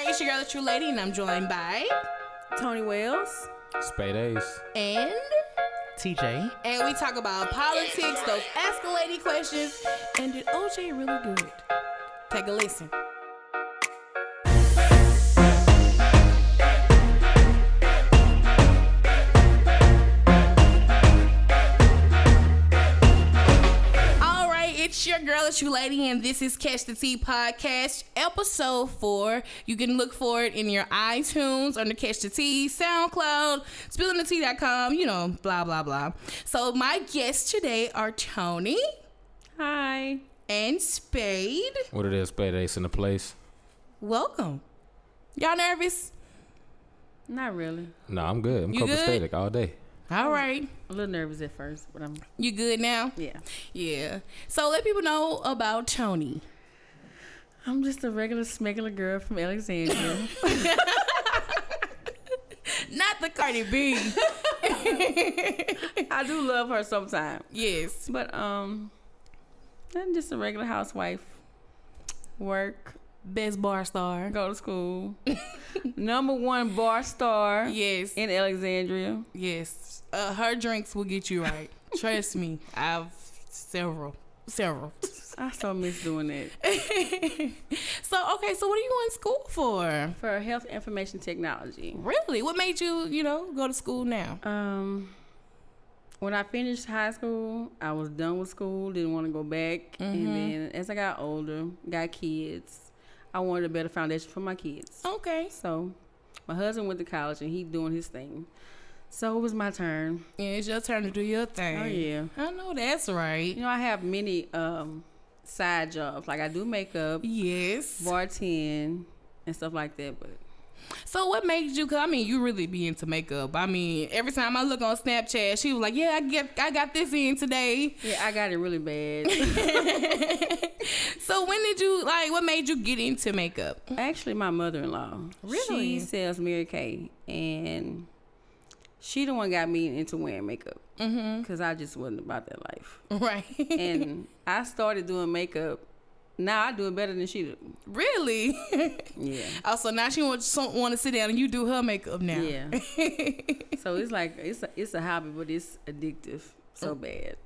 right, it's your girl, the Tru Lady, and I'm joined by Toni Wells. Spade Ace. and TJ. and we talk about politics, those escalating questions, and did OJ really do it? Take a listen. It's your girl, it's you lady, and this is Catch the Tea podcast, episode four. You can look for it in your iTunes under Catch the Tea, SoundCloud, spillingthetea.com, you know, blah blah blah. So my guests today are Toni Hi. and Spade. What it is, Spade Ace in the place? Welcome. Y'all nervous? Not really. No, I'm good. I'm You good? copacetic all day. All right. A little nervous at first, but I'm You good now? yeah. Yeah. So let people know about Toni. I'm just a regular smuggler girl from Alexandria. Not the Cardi B. I do love her sometimes, yes. but um, I'm just a regular housewife. Work, Best bar star. go to school. Number one bar star Yes. in Alexandria. Yes. Uh, her drinks will get you right. Trust me. I've several. Several. I so miss doing that. so okay, so what are you in school for? For health information technology. Really? What made you, you know, go to school now? Um, when I finished high school, I was done with school, didn't want to go back. And then as I got older, got kids, I wanted a better foundation for my kids. Okay. So my husband went to college and he doing his thing. So it was my turn. Yeah, it's your turn to do your thing. Oh yeah. I know that's right. You know, I have many um side jobs. Like I do makeup, Yes. bartend, and stuff like that. But So what made you? Cause I mean, you really be into makeup. I mean, every time I look on Snapchat, she was like, "Yeah, I get, I got this in today." yeah, I got it really bad. So when did you like? What made you get into makeup? Actually, my mother-in-law. Really? She sells Mary Kay, and she the one got me into wearing makeup Mm-hmm. because I just wasn't about that life. Right. And I started doing makeup. Now I do it better than she do. really? Yeah, also, now she wants want to sit down and you do her makeup now. yeah. so it's like it's a, it's a hobby, but it's addictive so Mm. bad.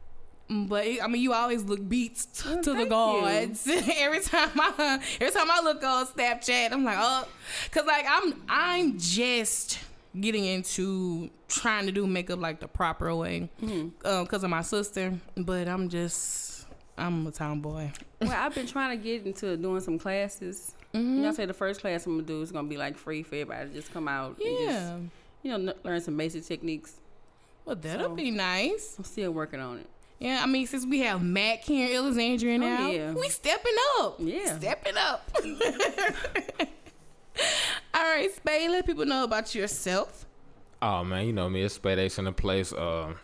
But I mean, you always look beats t- Oh, to the gods. every time I every time I look on Snapchat, I'm like, oh, cause like I'm I'm just getting into trying to do makeup like the proper way, Mm-hmm. um, cause of my sister. But I'm just I'm a tomboy. Well, I've been trying to get into doing some classes. You know, say the first class I'm gonna do is gonna be like free for everybody to just come out and just you know n- learn some basic techniques. Well, that'll So- be nice. I'm still working on it. Yeah, I mean, since we have Mac here in Alexandria now, Oh, yeah. we stepping up. Yeah. Stepping up. All right, Spade, let people know about yourself. Oh man, you know me, it's Spade Ace in the place. Uh,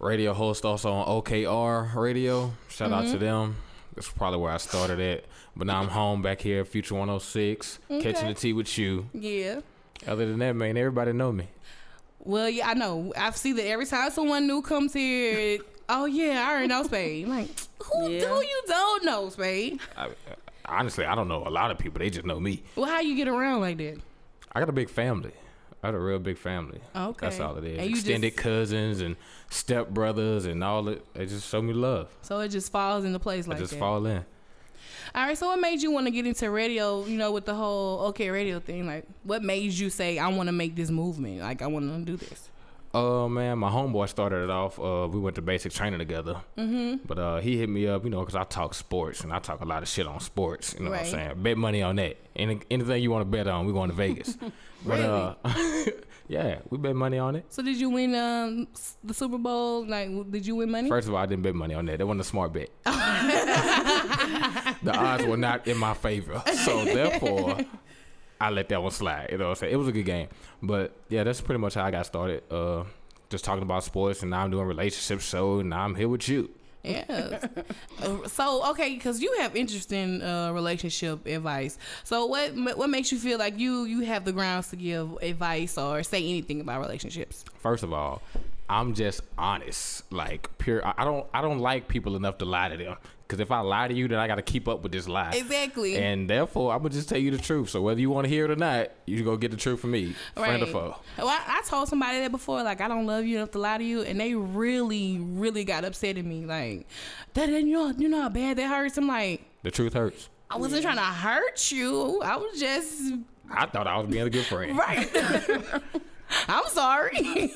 radio host also on OKR radio. Shout out Mm-hmm. to them. That's probably where I started at. But now I'm home back here at Future 106, catching the tea with you. Yeah. Other than that, man, everybody know me. Well, yeah, I know. I see that every time someone new comes here, oh yeah, I already know Spade. I'm like, who, Yeah. who you don't know, Spade? I, honestly, I don't know a lot of people. They just know me. Well, how you get around like that? I got a big family. I got a real big family. Okay. That's all it is. Extended just- cousins and step brothers and all it. They just show me love. So it just falls into place like I just that. fall in. All right. So what made you want to get into radio? You know, with the whole okay radio thing. Like, what made you say I want to make this movement? Like, I want to do this. Uh man, my homeboy started it off. Uh, we went to basic training together. Mm-hmm. But uh, he hit me up, you know, because I talk sports and I talk a lot of shit on sports. You know what I'm Right. saying? Bet money on that. Any, anything you want to bet on, we going to Vegas. but uh, yeah, we bet money on it. So did you win um the Super Bowl? Like, did you win money? First of all, I didn't bet money on that. That wasn't a smart bet. the odds were not in my favor, so therefore, I let that one slide. You know what I'm saying? It was a good game, but yeah, that's pretty much how I got started. Uh, just talking about sports, and now I'm doing relationship show, and now I'm here with you. Yeah. Uh, so okay, because you have interesting uh, relationship advice. So what what makes you feel like you you have the grounds to give advice or say anything about relationships? First of all, I'm just honest, like pure. I don't I don't like people enough to lie to them. Cause if I lie to you, then I got to keep up with this lie. Exactly. And therefore, I'm gonna just tell you the truth. So whether you want to hear it or not, you go get the truth from me, friend or foe. Well, I, I told somebody that before, like I don't love you enough to lie to you, and they really, really got upset at me. Like that, you know, you know how bad that hurts. I'm like, The truth hurts. I wasn't trying to hurt you. I was just I thought I was being a good friend. right. I'm sorry.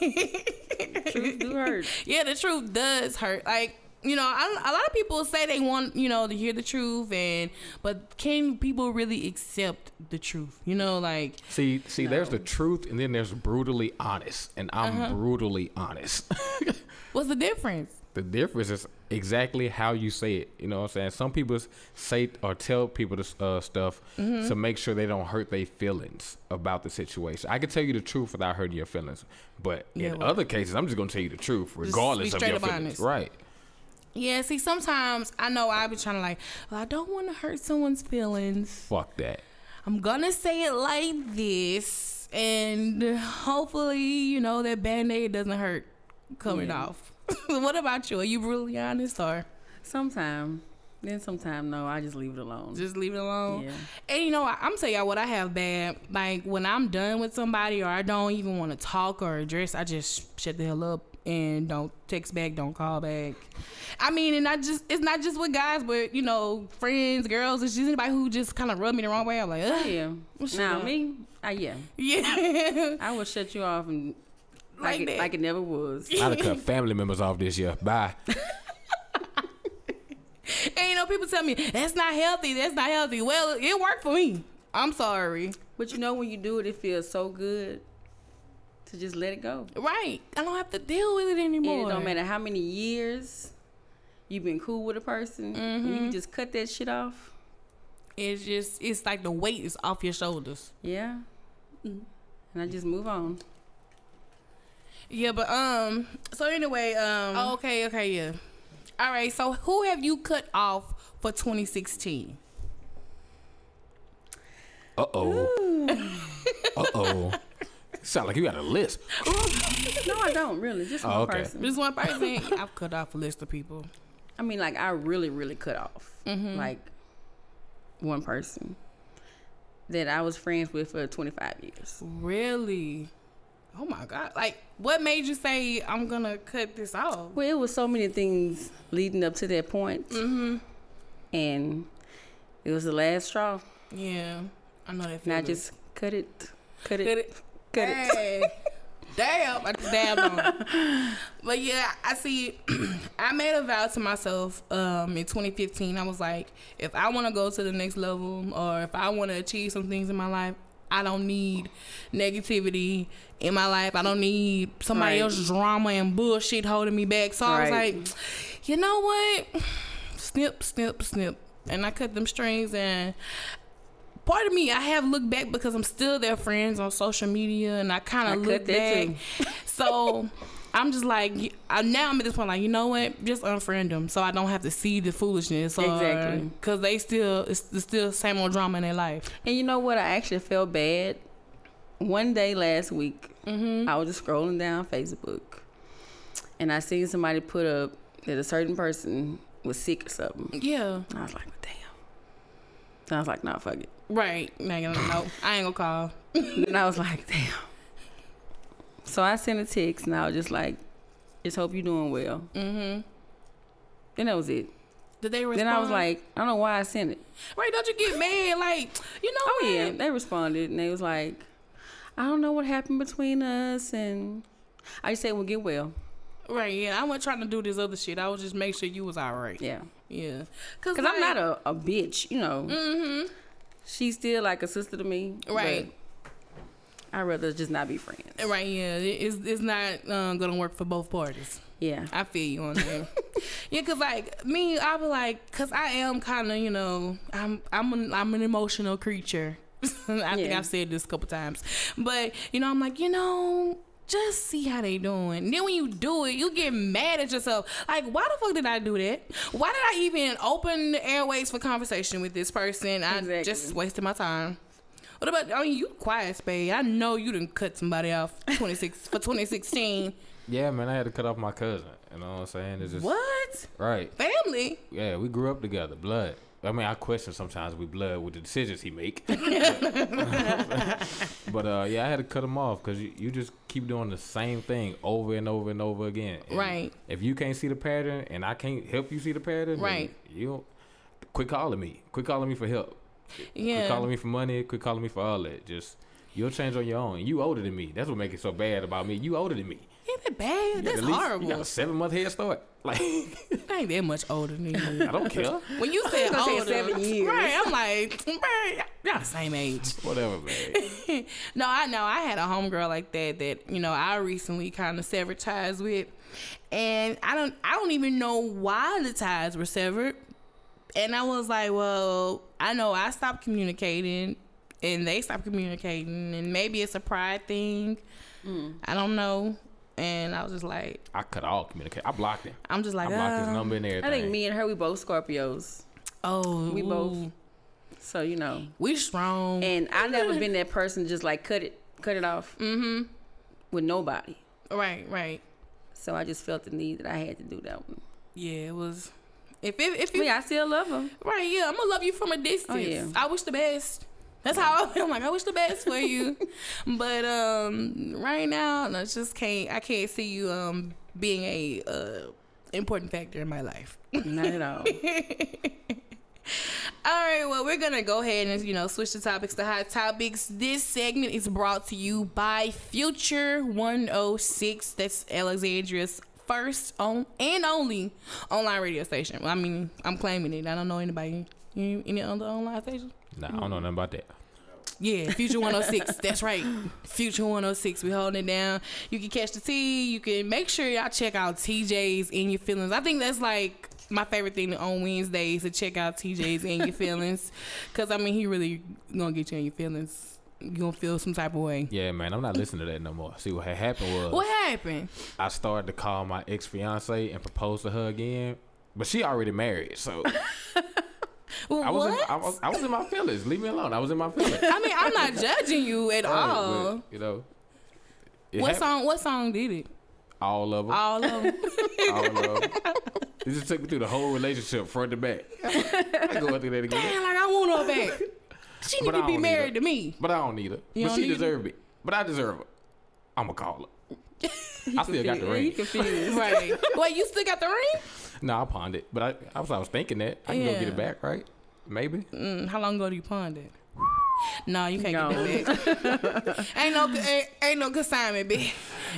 Truth do hurt. yeah, the truth does hurt. Like you know, I, a lot of people say they want you know to hear the truth, and but can people really accept the truth? You know, like See, see, there's the truth, and then there's brutally honest, and I'm Uh-huh. brutally honest. what's the difference? the difference is exactly how you say it. You know what I'm saying? Some people say or tell people this uh, stuff Mm-hmm. to make sure they don't hurt their feelings about the situation. I can tell you the truth without hurting your feelings, but Yeah, in well- other cases, I'm just gonna tell you the truth regardless of your feelings. honest. Right? Yeah, see, sometimes I know I be trying to like, well, I don't want to hurt someone's feelings. Fuck that. I'm gonna say it like this, and hopefully, you know, that band aid doesn't hurt coming Yeah. off. what about you? Are you brutally honest or Sometime. Then sometime no, I just leave it alone. just leave it alone? yeah. And you know, I- I'm tell y'all what I have bad. Like when I'm done with somebody, or I don't even want to talk or address, I just shut the hell up and don't text back, don't call back. I mean, and I just it's not just with guys, but you know, friends, girls. It's just anybody who just kind of rub me the wrong way. I'm like, Ugh. Yeah. Now up. me, I yeah. yeah. I will shut you off and Like like, it, that. like it never was. I'd have cut family members off this year. Bye. And you know, people tell me that's not healthy. That's not healthy. Well, it worked for me. I'm sorry. But you know when you do it, it feels so good to just let it go. Right. I don't have to deal with it anymore. And it don't matter how many years you've been cool with a person, and you Mm-hmm. can just cut that shit off. It's just it's like the weight is off your shoulders. Yeah. Mm. And I just move on. Yeah, but um. So anyway, um. Oh, okay, okay, yeah. All right. So who have you cut off for 2016? Uh-oh. Uh oh. Sound like you got a list. No, I don't really. Just one Oh, okay. person. Just one person. I've cut off a list of people. I mean, like I really, really cut off Mm-hmm. like one person that I was friends with for 25 years. Really? Oh my god! Like, what made you say I'm gonna cut this off? Well, it was so many things leading up to that point, Mm-hmm. and it was the last straw. Yeah, I know that. And I just cut it, cut it, cut it. cut it. Hey, damn, I just dabbed on. But yeah, I see. I made a vow to myself um, in 2015. I was like, if I want to go to the next level, or if I want to achieve some things in my life, I don't need negativity in my life. I don't need somebody Right. else's drama and bullshit holding me back. So I was like, you know what? Snip, snip, snip. And I cut them strings and part of me I have looked back because I'm still their friends on social media and I kind of look back. so I'm just like I, now I'm at this point like you know what just unfriend them so I don't have to see the foolishness or Exactly. because they still it's, it's still same old drama in their life. And you know what? I actually felt bad. One day last week, Mm-hmm. I was just scrolling down Facebook, and I seen somebody put up that a certain person was sick or something. Yeah, I was like, damn. And I was like, nah, fuck it. Right. Nah, you know, no, I ain't gonna call. and I was like, damn. So I sent a text, and I was just like, just hope you're doing well. Mm-hmm. And that was it. Did they respond? Then I was like, I don't know why I sent it. right? Don't you get mad? Like you know? Oh yeah, they responded, and they was like, I don't know what happened between us, and I just said, well, get well. Right, yeah. I wasn't trying to do this other shit. I was just make sure you was all right. Yeah. Yeah. Cause, Cause I'm not a, a bitch, you know. Mm-hmm. She's still like a sister to me. Right. I'd rather just not be friends. Right, yeah. It's it's not um, gonna work for both parties. Yeah. I feel you on that. yeah, cause like me, I be like, cause I am kind of, you know, I'm I'm an, I'm an emotional creature. I think I've said this a couple times, but you know, I'm like, you know, just see how they doing. Then when you do it, you get mad at yourself. Like, why the fuck did I do that? Why did I even open the airways for conversation with this person? I Exactly. just wasted my time. What about? I mean, you quiet, Spade. I know you didn't cut somebody off 26 for 2016. Yeah, man, I had to cut off my cousin. You know what I'm saying? It's just What? right. Family? Yeah, we grew up together, blood. I mean, I question sometimes we blood with the decisions he make. but uh, yeah, I had to cut him off because you, you just keep doing the same thing over and over and over again. And Right. If you can't see the pattern and I can't help you see the pattern, Right. You quit calling me. Quit calling me for help. Yeah. Quit calling me for money. Quit calling me for all that. Just you'll change on your own. You older than me. That's what makes it so bad about me. You older than me. Ain't that bad? You That's at least- horrible. You got a seven month head start. Like I ain't that much older than you. I don't care. When you said gonna say older, seven years. right? I'm like, bruh, y'all the same age. Whatever, man. no, I know. I had a homegirl like that that you know I recently kind of severed ties with, and I don't I don't even know why the ties were severed. And I was like, well, I know I stopped communicating, and they stopped communicating, and maybe it's a pride thing. Hmm. I don't know. And I was just like, I cut all communication. I blocked him. I'm just like, I blocked his uh, number and everything. I think me and her, we both Scorpios. Oh, We both. So you know, we strong. and I never been that person just like cut it, cut it off. Mm-hmm. With nobody. right, right. So I just felt the need that I had to do that one. Yeah, it was. If if if I you mean, I still love him. Right, yeah, I'm gonna love you from a distance. Oh, yeah. I wish the best. That's how I feel. Like I wish the best for you, but um, right now, I just can't. I can't see you um being a uh, important factor in my life. Not at all. All right, well, we're gonna go ahead and you know switch the topics to hot topics. This segment is brought to you by Future 106. That's Alexandria's first on and only online radio station. I mean, I'm claiming it. I don't know anybody. Any, any other online station? Nah, I don't know nothing about that. Yeah, Future 106. That's right. Future 106. We holding it down. You can catch the T. You can make sure y'all check out TJ's in your feelings. I think that's like my favorite thing on Wednesdays to check out TJ's in your feelings. Cause I mean he really gonna get you in your feelings. You gonna feel some type of way. Yeah, man, I'm not listening to that no more. See what had happened was What happened? I started to call my ex fiance and propose to her again, but she already married, so I was, in. I was I was in my feelings. Leave me alone. I was in my feelings. I mean, I'm not judging you at Right, all. but, you know, What happened. song? What song did it? All of them. All of them. all of them. It just took me through the whole relationship, front to back. I go through that again. Damn, like I want her back. She need to be married to me. But I don't need her. You but she need her? deserved me. But I deserve her. I'ma call her. I still got the He ring. confused. Right. Wait, you still got the ring? No, I pawned it. But I, I was I was thinking that. I can go get it back, right? Maybe. Mm, how long ago do you pawn it? No, you can't No. get that back. ain't no ain't, ain't no consignment, bitch.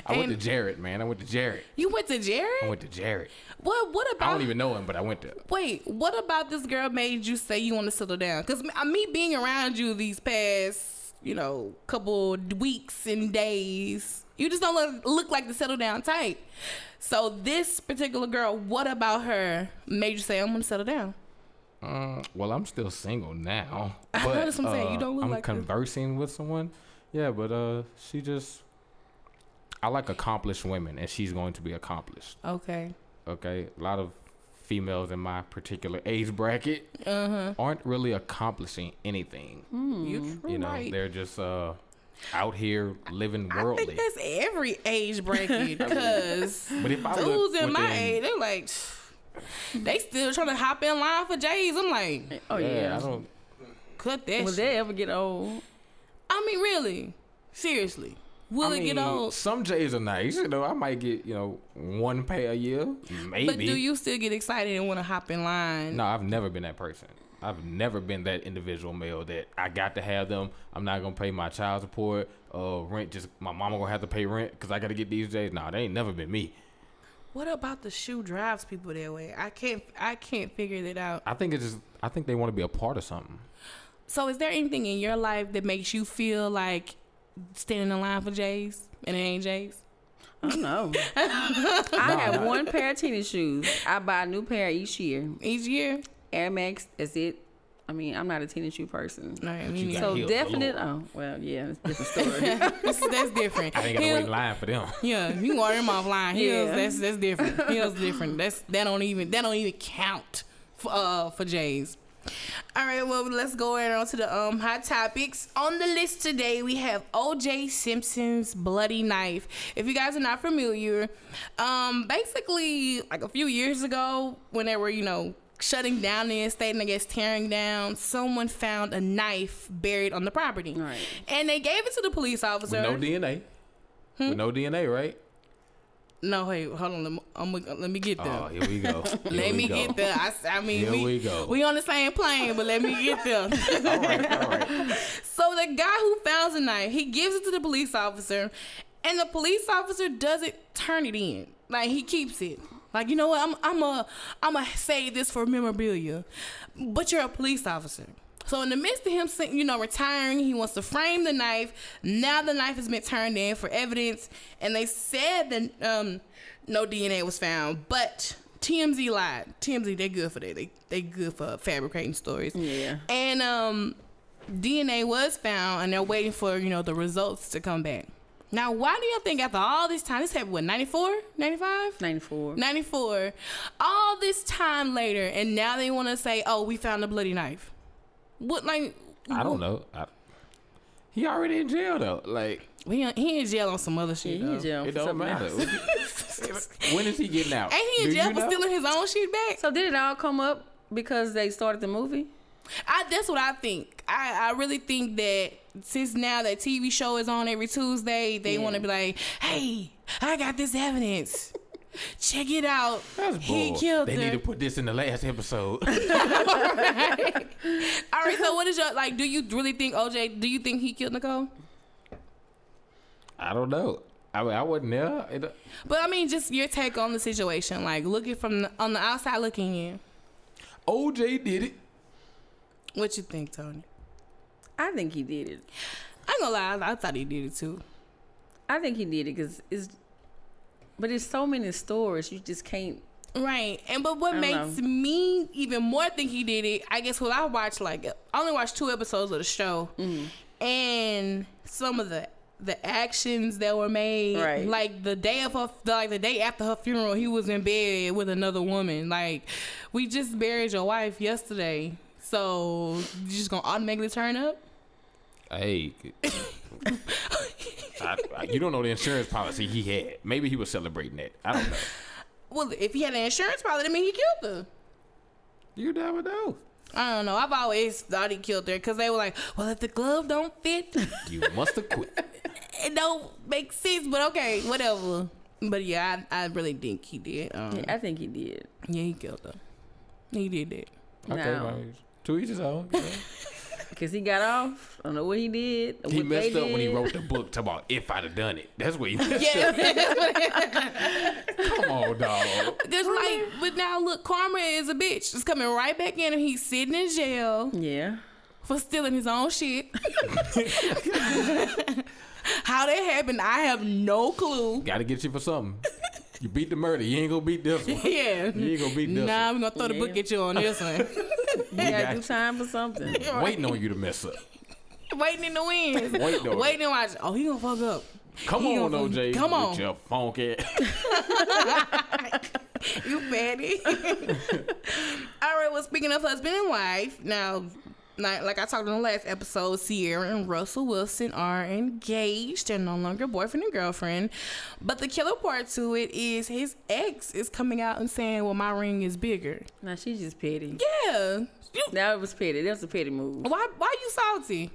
I went to Jared, man. I went to Jared. You went to Jared? I went to Jared. What what about I don't even know him, but I went to Wait, what about this girl made you say you want to settle down? Cuz me being around you these past, you know, couple weeks and days, you just don't look, look like the settle down type. So this particular girl, what about her made you say I'm going to settle down? Uh, well, I'm still single now. I But, know that's what I'm saying. You uh, don't look I'm like her. conversing with someone. Yeah, but uh, she just. I like accomplished women, and she's going to be accomplished. Okay. Okay, a lot of females in my particular age bracket Uh-huh. aren't really accomplishing anything. You You know, right. they're just uh out here living worldly. I worldly. think that's every age bracket because but if I dudes look in my age, they're like, they still trying to hop in line for J's. I'm like, Oh yeah. I don't. cut that Will shit. they ever get old? I mean, really, seriously, will I it get old? Some J's are nice. You know, I might get you know one pair a year, maybe. But do you still get excited and want to hop in line? No, I've never been that person. I've never been that individual male that I got to have them. I'm not gonna pay my child support, uh, rent. Just my mama gonna have to pay rent because I gotta get these J's. Nah, they ain't never been me. What about the shoe drives people that way? I can't. I can't figure that out. I think it's just. I think they want to be a part of something. So, is there anything in your life that makes you feel like standing in line for J's and it ain't J's? I don't know. I got one pair of tennis shoes. I buy a new pair each year. Each year? Air Max. is it. I mean, I'm not a tennis shoe person. No, I you mean, got So heels definite. Oh well, yeah, it's a different story. that's, that's different. I ain't gotta Heel- wait in line for them. Yeah, you can order them offline. Heels, Yeah. that's that's different. Heels different. That's that don't even that don't even count for uh for J's. All right, well, let's go right on to the um hot topics. On the list today, we have O.J. Simpson's bloody knife. If you guys are not familiar, um, basically, like a few years ago, when they were, you know, shutting down the estate and I guess tearing down, someone found a knife buried on the property, Right. and they gave it to the police officer. With no DNA. Hmm? With no DNA, right? no, hey, hold on, let me, I'm, let me get there. Oh, here we go. Here let we me go. get there. I, s- I mean, Here we, we go. we on the same plane, but let me get there. All right, all right. So the guy who found the knife, he gives it to the police officer, and the police officer doesn't turn it in. Like he keeps it. Like you know what? I'm I'm a I'm a save this for memorabilia. But you're a police officer. So in the midst of him, you know, retiring, he wants to frame the knife. Now the knife has been turned in for evidence, and they said that um, no DNA was found, but TMZ lied. TMZ, they good for that. They they good for fabricating stories. Yeah. And um, DNA was found, and they're waiting for you know the results to come back. Now, why do you think after all this time, this happened what 94, 95? 94. 94, all this time later, and now they want to say, "Oh, we found a bloody knife." What like? I don't know. I, he already in jail though. Like He he in jail on some other Yeah, shit. he though. in jail it don't matter. when is he getting out? Ain't he in Do jail you for know? stealing his own shit back? So did it all come up because they started the movie? I that's what I think. I, I really think that since now that TV show is on every Tuesday, they Yeah. want to be like, "Hey, I got this evidence. Check it out. That's he bull. killed They her." need to put this in the last episode. All right. So what is your like? Do you really think OJ? Do you think he killed Nicole? I don't know. I mean, I wasn't there. It, uh, But I mean, just your take on the situation, like looking from the, on the outside looking in. OJ did it. What you think, Toni? I think he did it. I ain't gonna lie, I, I thought he did it too. I think he did it because it's, but it's so many stories you just can't. Right, and but what makes know. me even more think he did it, I guess, well, I watched like I only watched two episodes of the show, Mm-hmm. and some of the the actions that were made, Right. like the day of her, like the day after her funeral, he was in bed with another woman. Like, we just buried your wife yesterday, so you just gonna automatically turn up? Hey. I, I, you don't know the insurance policy he had. Maybe he was celebrating that. I don't know. Well, if he had an insurance policy, that mean he killed her. You never know. I don't know. I've always thought he killed her because they were like, well, if the glove don't fit, You must have quit. it don't make sense. But okay, whatever. But yeah, I, I really think he did. Um, Yeah, I think he did. yeah, he killed her. He did that. Okay, No. well, to each his own. you know. Because he got off. I don't know what he did. or He messed they up when he wrote the book talking about if I'd have done it. That's what he messed Yeah, up. Come on, dog. just like, but now look, karma is a bitch. It's coming right back in, and he's sitting in jail Yeah. for stealing his own shit. How that happened, I have no clue. Gotta get you for something. You beat the murder. You ain't gonna beat this one. Yeah. You ain't gonna beat this Nah, one. I'm gonna throw the book at you on this one. You gotta do time for something. Waiting on you to mess up. Waiting in the wings. Waiting on Waiting and watch. Oh, he gonna fuck up. Come He on, OJ. come on. With your funky. You fatty. All right. Well, speaking of husband and wife, now, like, like I talked in the last episode, Ciara and Russell Wilson are engaged. They're no longer boyfriend and girlfriend. But the killer part to it is his ex is coming out and saying, "Well, my ring is bigger." Now she's just petty. Yeah. You, That was petty. That was a petty move. why? Why you salty?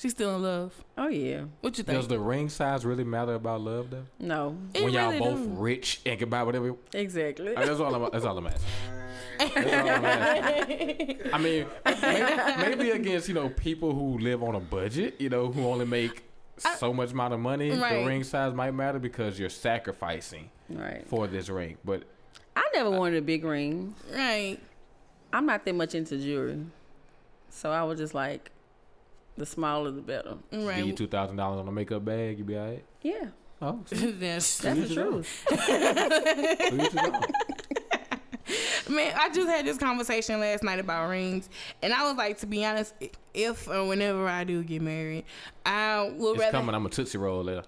She's still in love. Oh yeah. What you think? Does the ring size really matter about love, though? No. It when y'all really both do. rich and can buy whatever. Exactly. That's all I'm. That's all I'm asking. That's all I'm asking. I mean, maybe, maybe against you know people who live on a budget, you know, who only make so much amount of money, Right. the ring size might matter because you're sacrificing Right. for this ring. But I never wanted a big ring. Right. I'm not that much into jewelry, so I was just like, the smaller the better. Right. give you two thousand dollars on a makeup bag, you be alright. Yeah, Oh, That's- that's the each his own. truth. To each his own. Man, I just had this conversation last night about rings, and I was like, to be honest, if or whenever I do get married, I would It's rather. coming. I'm a tootsie roll later.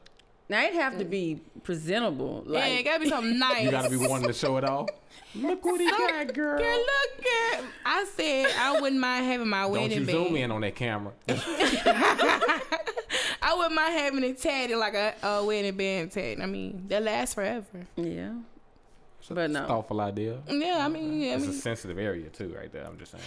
Now it have to mm. be presentable. Like yeah, it gotta be something nice. You gotta be wanting to show it off. Look what he got, girl. Girl, look, girl. I said I wouldn't mind having my Don't wedding you band. zoom in on that camera. I wouldn't mind having it tatted like a, a wedding band tat. I mean, that lasts forever. yeah. But no. Thoughtful idea. Yeah, I mean, yeah, I It's a sensitive area too, right there. I'm just saying.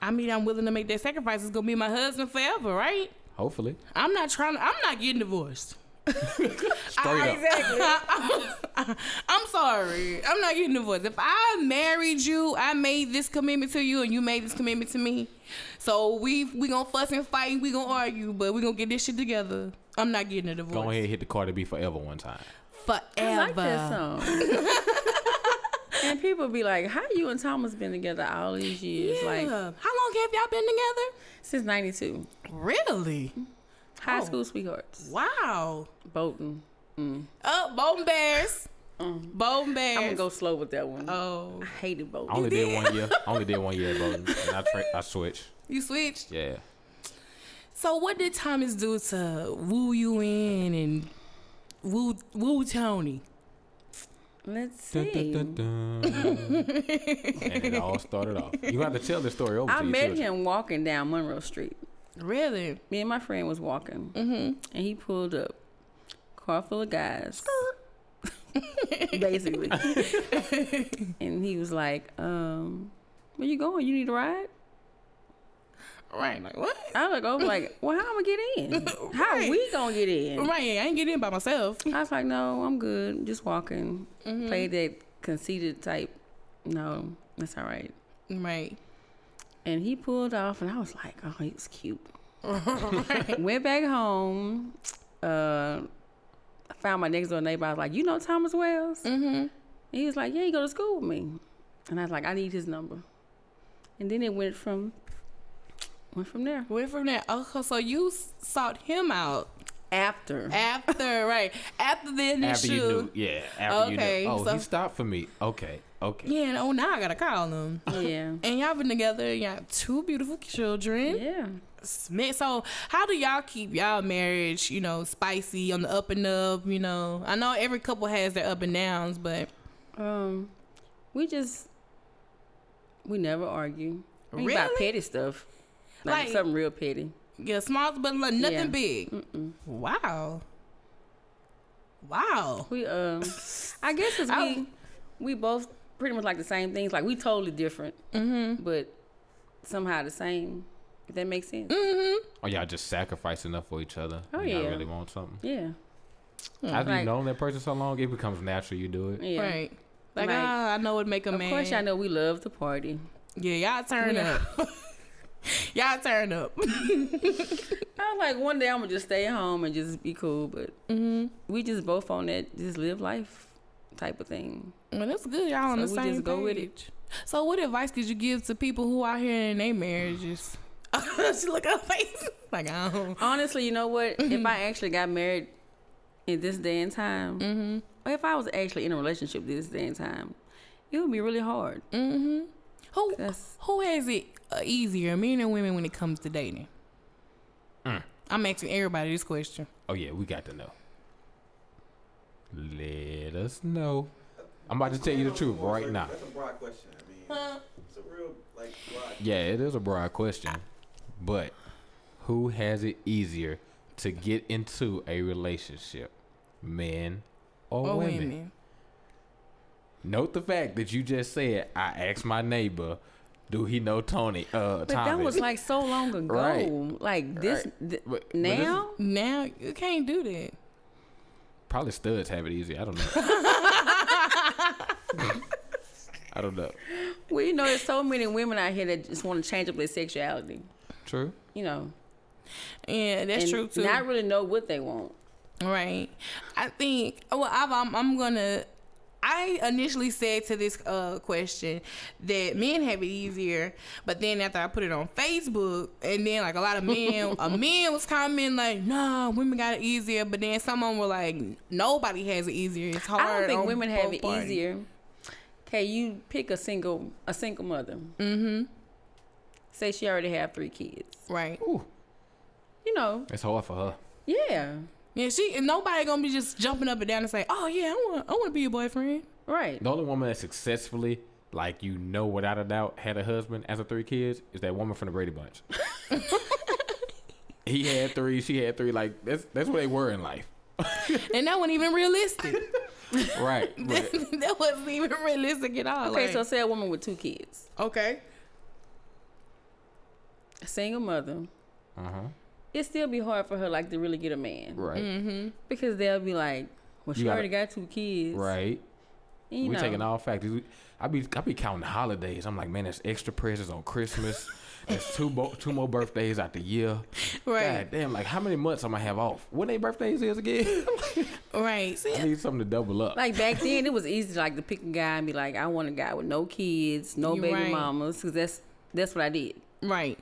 I mean, I'm willing to make that sacrifice. It's gonna be my husband forever, right? Hopefully, I'm not trying. to I'm not getting divorced. Straight ah, up. I'm sorry. I'm not getting divorced. If I married you, I made this commitment to you, and you made this commitment to me. So we we gonna fuss and fight. We gonna argue, but we gonna get this shit together. I'm not getting a divorce. Go ahead, and hit the Cardi B forever one time. Forever. I like that song. and people be like, "How you and Thomas been together all these years? Yeah. Like How long have y'all been together? since '92, Really? High Oh. school sweethearts, Wow. Bolton." Mm. Oh, Bolton Bears. Mm. Bolton Bears. I'm gonna go slow with that one. Oh, I hated Bolton. I only did one year. I only did one year at Bowden, and I tra- I switched. you switched. Yeah. So what did Thomas do to woo you in and woo woo Toni? Let's see. dun, dun, dun. and it all started off. You have to tell the story over I to met children. him walking down Monroe Street. Really? Me and my friend was walking, Mm-hmm. and he pulled up, car full of guys, basically. and he was like, um, "Where you going? You need a ride?" Right. Like what? I was like, "Oh, like, well, how am I gonna get in? How Right. we gonna get in?" Right. I ain't getting in by myself. I was like, "No, I'm good. Just walking. Mm-hmm. Play that conceited type. No, that's all right." Right. And he pulled off, and I was like, "Oh, he's cute." Went back home. Uh, I found my next door neighbor. I was like, "You know Thomas Wells?" Mm-hmm. He was like, "Yeah, he go to school with me." And I was like, "I need his number." And then it went from went from there. Went from there. Okay, so you sought him out After after, right? After the initial. After you knew, yeah. After Okay, you knew. Oh, so- he stopped for me. Okay, okay. Yeah. And, oh, now I gotta call them. yeah, And y'all been together. Y'all have two beautiful children. yeah. Smith. So how do y'all keep y'all marriage, you know, spicy on the up and up? You know, I know every couple has their up and downs, but Um, we just we never argue. We about petty stuff, like, Like- something real petty. yeah, small but like nothing Yeah. big. Mm-mm. Wow. Wow. We um, I guess I- we we both pretty much like the same things. Like we totally different, Mm-hmm. but somehow the same. If that makes sense. Mm-hmm. Or y'all just sacrifice enough for each other. Oh, when y'all yeah. really want something. Yeah, After Like- you've known that person so long, it becomes natural. You do it. yeah. Right. Like, Like, ah, I know what make a Of man. Of course, I know we love to party. Yeah, y'all turn Yeah. up. y'all turn up. I was like, one day I'm gonna just stay home and just be cool, but mm-hmm. we just both on that just live life type of thing. Well, that's good. Y'all on So the we same just go with page. So, what advice could you give to people who out here in their marriages? she look at her face like I don't. Honestly, you know what? if I actually got married in this day and time, Mm-hmm. or if I was actually in a relationship this day and time, it would be really hard. Mm-hmm. Who who has it uh, easier, men or women, when it comes to dating? Mm. I'm asking everybody this question. Oh yeah, we got to know. Let us know. I'm about to tell you the truth right now. That's a broad question. I mean, it's a real like broad. Yeah, it is a broad question, but who has it easier to get into a relationship, men or, Or women? women. Note the fact that you just said I asked my neighbor, do he know Toni? Uh, but Thomas. that was like so long ago. Right. Like this Right. th- But- but this- now. Now you can't do that. Probably studs have it easy. I don't know. I don't know. Well, you know, there's so many women out here that just want to change up their sexuality. True. You know, Yeah, that's and true too. Not really know what they want. Right. I think. Well, I've, I'm. I'm gonna. I initially said to this uh, question that men have it easier, but then after I put it on Facebook, and then like a lot of men, a man was commenting like, "Nah, women got it easier," but then someone were like, "Nobody has it easier. It's hard." I don't think on women have it parties." easier. Okay, you pick a single a single mother. Mm-hmm. Say she already have three kids. Right. Ooh, You know, it's hard for her. yeah. Yeah, she and nobody gonna be just jumping up and down and say, "Oh yeah, I want, I want to be your boyfriend." Right. The only woman that successfully, like you know without a doubt, had a husband as a three kids is that woman from the Brady Bunch. he had three, she had three. Like that's that's where they were in life. And that wasn't even realistic. Right. that, that wasn't even realistic at all. Okay, like- so say a woman with two kids, okay, a single mother. uh-huh. It still be hard for her like to really get a man Right. Mm-hmm. because they'll be like, well, she gotta- already got two kids. Right. You we know, taking all factors. We- I be I be counting holidays. I'm like, man, there's extra presents on Christmas. There's two bo- two more birthdays out the year. right, God damn, like how many months I'm gonna have off? When they birthdays is again? right. See, I need something to double up. Like back then, it was easy like to pick a guy and be like, I want a guy with no kids, no You baby right. mamas, because that's that's what I did. right,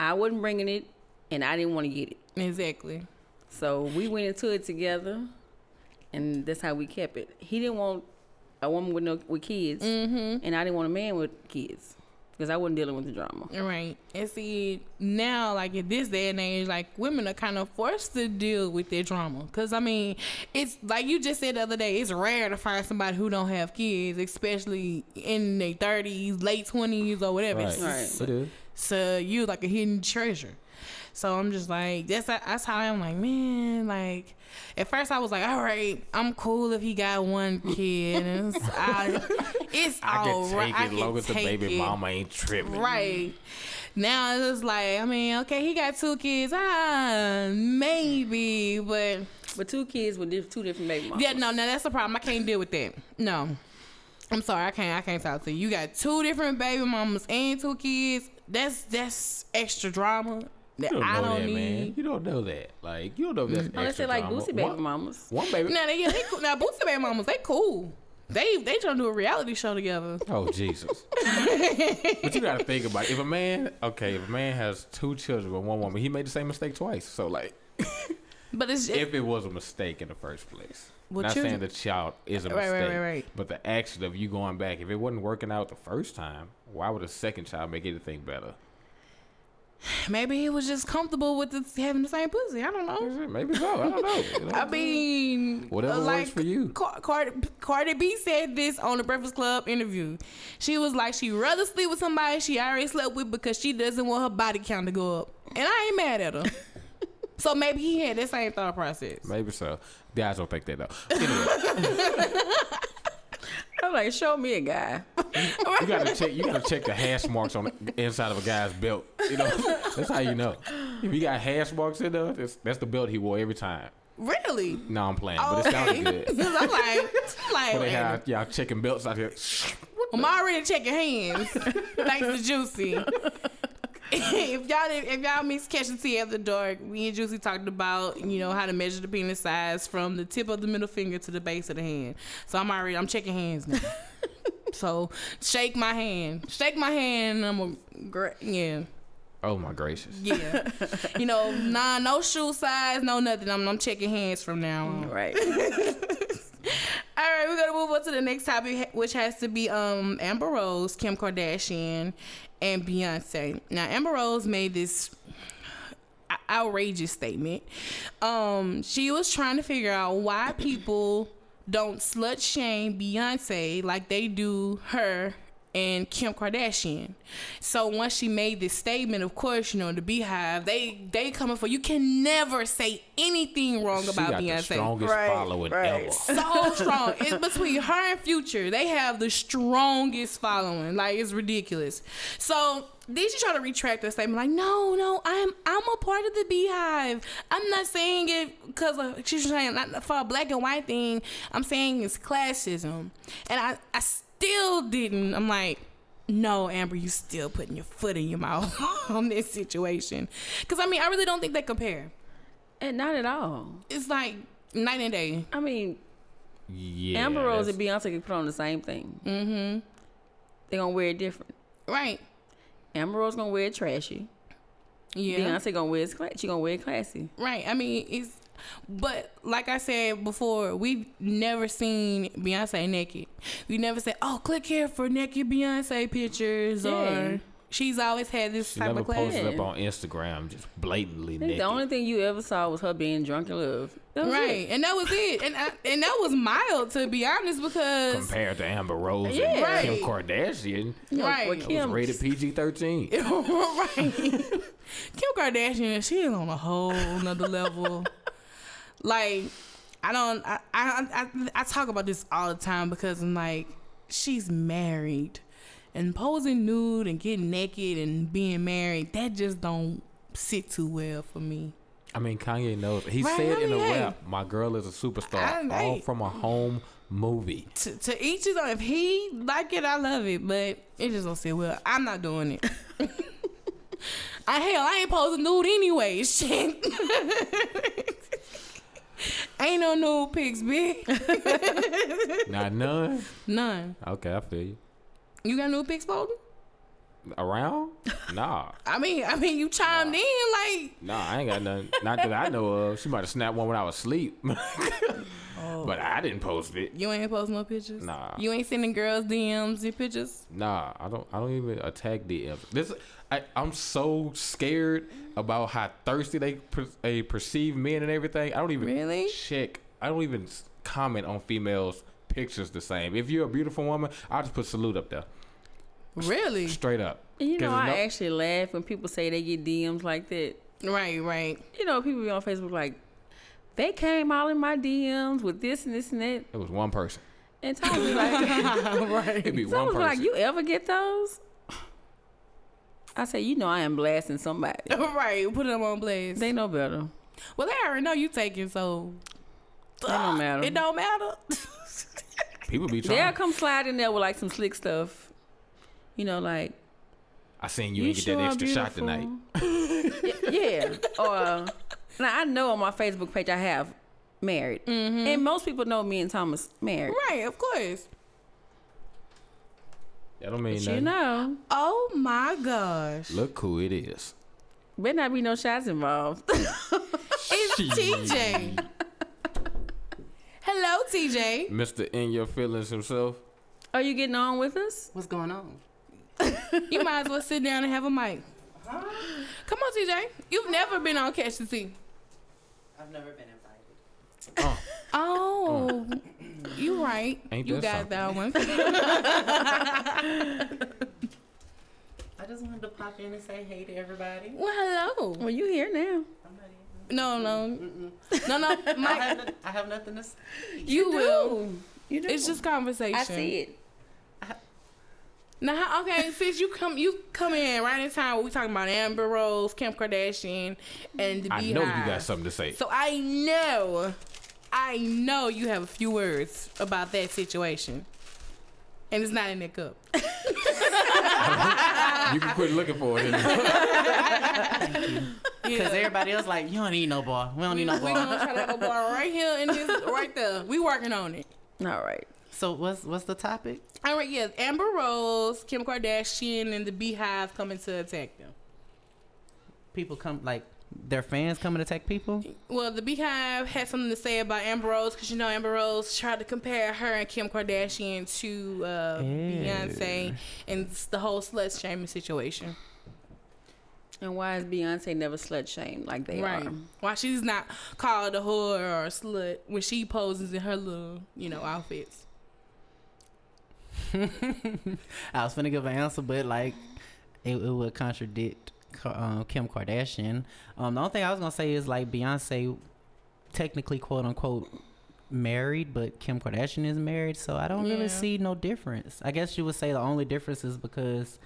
I wasn't bringing it, and I didn't want to get it. exactly. So we went into it together, and that's how we kept it. He didn't want a woman with no with kids, Mm-hmm. and I didn't want a man with kids because I wasn't dealing with the drama. Right. And see, now, like in this day and age, like women are kind of forced to deal with their drama. Because, I mean, it's like you just said the other day, it's rare to find somebody who don't have kids, especially in their 30s, late 20s, or whatever. right. Right. It is. so you like a hidden treasure. So I'm just like that's that's how I'm like man like at first I was like all right I'm cool if he got one kid and it's, I, it's I can all take right. it I as can long as the take baby it. mama ain't tripping. Right. Now it's like, I mean, okay, he got two kids. Ah, maybe, but But two kids with two different baby mamas. yeah, no, no, that's the problem. I can't deal with that. No. I'm sorry, I can't I can't talk to you. You got two different baby mamas and two kids. That's that's extra drama that I know don't that, need. man. You don't know that. Like you don't know if that's Unless they like drama. Boosie baby one, mamas. One baby. Now they, yeah, they cool. Now Boosie baby mamas, they cool. They they trying to do a reality show together. Oh Jesus! but you gotta think about it. if a man, okay, if a man has two children with one woman, he made the same mistake twice. So like, But it's if it was a mistake in the first place, Well, not children- saying the child is a Right, right, mistake, right, right. but the action of you going back, if it wasn't working out the first time, why would a second child make anything better? Maybe he was just comfortable with the, having the same pussy. I don't know. Maybe so. I don't know. You know? I mean, Whatever uh, works for you. Car- Cardi, Cardi B said this on the Breakfast Club interview. She was like, she rather sleep with somebody she already slept with because she doesn't want her body count to go up. And I ain't mad at her. so maybe he had that same thought process. Maybe so. Guys don't think that though. Anyway, I'm like, show me a guy. you gotta check. You gotta check the hash marks on the inside of a guy's belt. You know, that's how you know. If you got hash marks in there, that's, that's the belt he wore every time. Really? No, I'm playing, but it sounded good. I'm like, like, But they have y'all checking belts out here. I'm already checking hands. Thanks to Juicy. if y'all if y'all mix catch the tea after dark, me and Juicy talked about you know how to measure the penis size from the tip of the middle finger to the base of the hand. So I'm already I'm checking hands now. so shake my hand, shake my hand. And I'm a great yeah. Oh my gracious! Yeah, you know, nah, no shoe size, no nothing. I'm, I'm checking hands from now on. Right. All right, we're gonna move on to the next topic, which has to be um Amber Rose, Kim Kardashian, and Beyonce. Now, Amber Rose made this outrageous statement. Um, she was trying to figure out why people don't slut shame Beyonce like they do her and Kim Kardashian. So once she made this statement, of course, you know the Beyhive they they coming for you. Can never say anything wrong She about got the Beyonce strongest Right, following right. ever. so strong. It's between her and Future. They have the strongest following. Like it's ridiculous. So did she try to retract her statement? Like, no, no, I'm I'm a part of the Beyhive. I'm not saying it because she's saying not for a black and white thing. I'm saying it's classism, and I I still didn't. I'm like. No, Amber, you still putting your foot in your mouth on this situation. Because, I mean, I really don't think they compare. and not at all. It's like night and day. I mean, Yeah, Amber Rose that's- and Beyonce can put on the same thing. Mm-hmm. They gonna wear it different. Right. Amber Rose gonna wear it trashy. Yeah. Beyonce gonna wear it cla- she gonna wear it classy. Right. I mean, it's but like I said before, we've never seen Beyonce naked. We never said, "Oh, click here for naked Beyonce pictures," Yeah. or She's always had this She type never of class. posted up on Instagram just blatantly I think naked. the only thing you ever saw was her being drunk in love. Right, it. and that was it, and I, and that was mild to be honest because compared to Amber Rose Yeah. and Right. Kim Kardashian. You Right. with It It was rated PG thirteen. right, Kim Kardashian, she is on a whole nother level. Like, I don't, I, I, I, I talk about this all the time because I'm like, she's married, and posing nude and getting naked and being married, that just don't sit too well for me. I mean, Kanye knows. He Right, said in a I mean, hey. rap, "My girl is a superstar, I- all hey. from a home movie." to, to each his own. If he like it, I love it, but it just don't sit well. I'm not doing it. I hell, I ain't posting nude anyway. Shit. ain't no nude pics, bitch. Not none. None. Okay, I feel you. You got nude pics posting? Around? Nah, I mean, I mean, you chimed in like. nah, I ain't got nothing. Not that I know of. She might have snapped one when I was asleep, oh. but I didn't post it. You ain't posting no pictures. Nah. You ain't sending girls DMs your pictures. Nah, I don't. I don't even attack DMs. This, I, I'm so scared about how thirsty they per, they perceive men and everything. I don't even Really? check. I don't even comment on females' pictures the same. If you're a beautiful woman, I'll just put salute up there, Really? straight up. You know, I no- actually laugh when people say they get DMs like that. Right, right. You know, people be on Facebook like, they came all in my DMs with this and this and that. It was one person. And Tom was like, right. It'd be Tom one was person. like, you ever get those? I say, you know, I am blasting somebody. right. Put them on blast. They know better. Well, they already know you taking, so It don't matter. it don't matter. People be trying. They'll come slide in there with like some slick stuff. You know, like I seen you, ain't get sure that extra shot tonight. yeah. Or now I know on my Facebook page I have married, mm-hmm. and most people know me and Thomas married. right, of course. That don't mean But nothing. you know, Oh my gosh. Look who it is. better not be no shots involved. It's TJ. Hello, TJ. Mr. In Your Feelings himself. Are you getting on with us? What's going on? You might as well sit down and have a mic. Come on, TJ. You've never been on Catch the Tea. I've never been invited. Oh, Oh, you right. Ain't you that got something? that one. I just wanted to pop in and say hey to everybody. Well, hello. Well, you here now. I'm not even. No, no, Mm-mm. no, no. I have, no- I have nothing to say. you will. You do. It's just conversation. I see it. Now, okay, since you come, you come in right in time. We talking about Amber Rose, Kim Kardashian, and the I Beyhive. know you got something to say. So I know, I know you have a few words about that situation, and it's not in that cup. You can quit looking for it. Because everybody else like, you don't need no bar. We don't need no bar. We boy. gonna try to go bar right here and this right there. We working on it. All right. So what's what's the topic? All right, yeah. Amber Rose, Kim Kardashian, and the Beyhive coming to attack them. People come like their fans coming to attack people. Well, the Beyhive had something to say about Amber Rose because you know Amber Rose tried to compare her and Kim Kardashian to uh, Beyonce and the whole slut shaming situation. And why is Beyonce never slut shamed like they right? are? Why she's not called a whore or a slut when she poses in her little, you know, outfits. I was finna give an answer, but like it, it would contradict Um, Kim Kardashian. Um, the only thing I was gonna say is like Beyonce, technically quote unquote married, but Kim Kardashian is married, so I don't Yeah. really see no difference. I guess you would say the only difference is because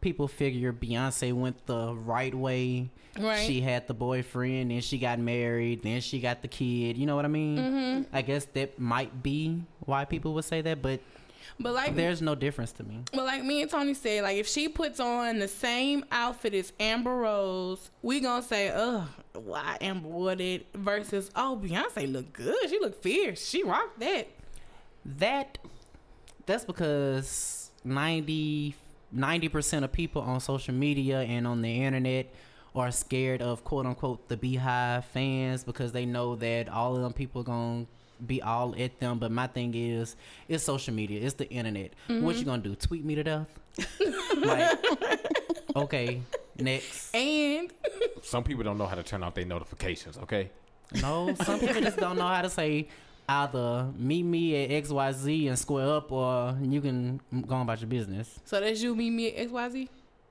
people figure Beyonce went the right way. Right. She had the boyfriend, then she got married, then she got the kid. You know what I mean? Mm-hmm. I guess that might be why people would say that, but But like there's no difference to me. But like me and Toni said, like if she puts on the same outfit as Amber Rose, we gonna say, "Ugh, why Amber wore it?" Versus, "Oh, Beyonce look good. She look fierce. She rocked that." That that's because 90 percent of people on social media and on the internet are scared of quote unquote the Beyhive fans because they know that all of them people gonna be all at them. But my thing is, it's social media, it's the internet. What you gonna do? Tweet me to death? like, Okay, next. And Some people don't know how to turn off their notifications. Okay. No, some people just don't know how to say either meet me at XYZ and square up or you can go on about your business. so that's you, meet me, at XYZ?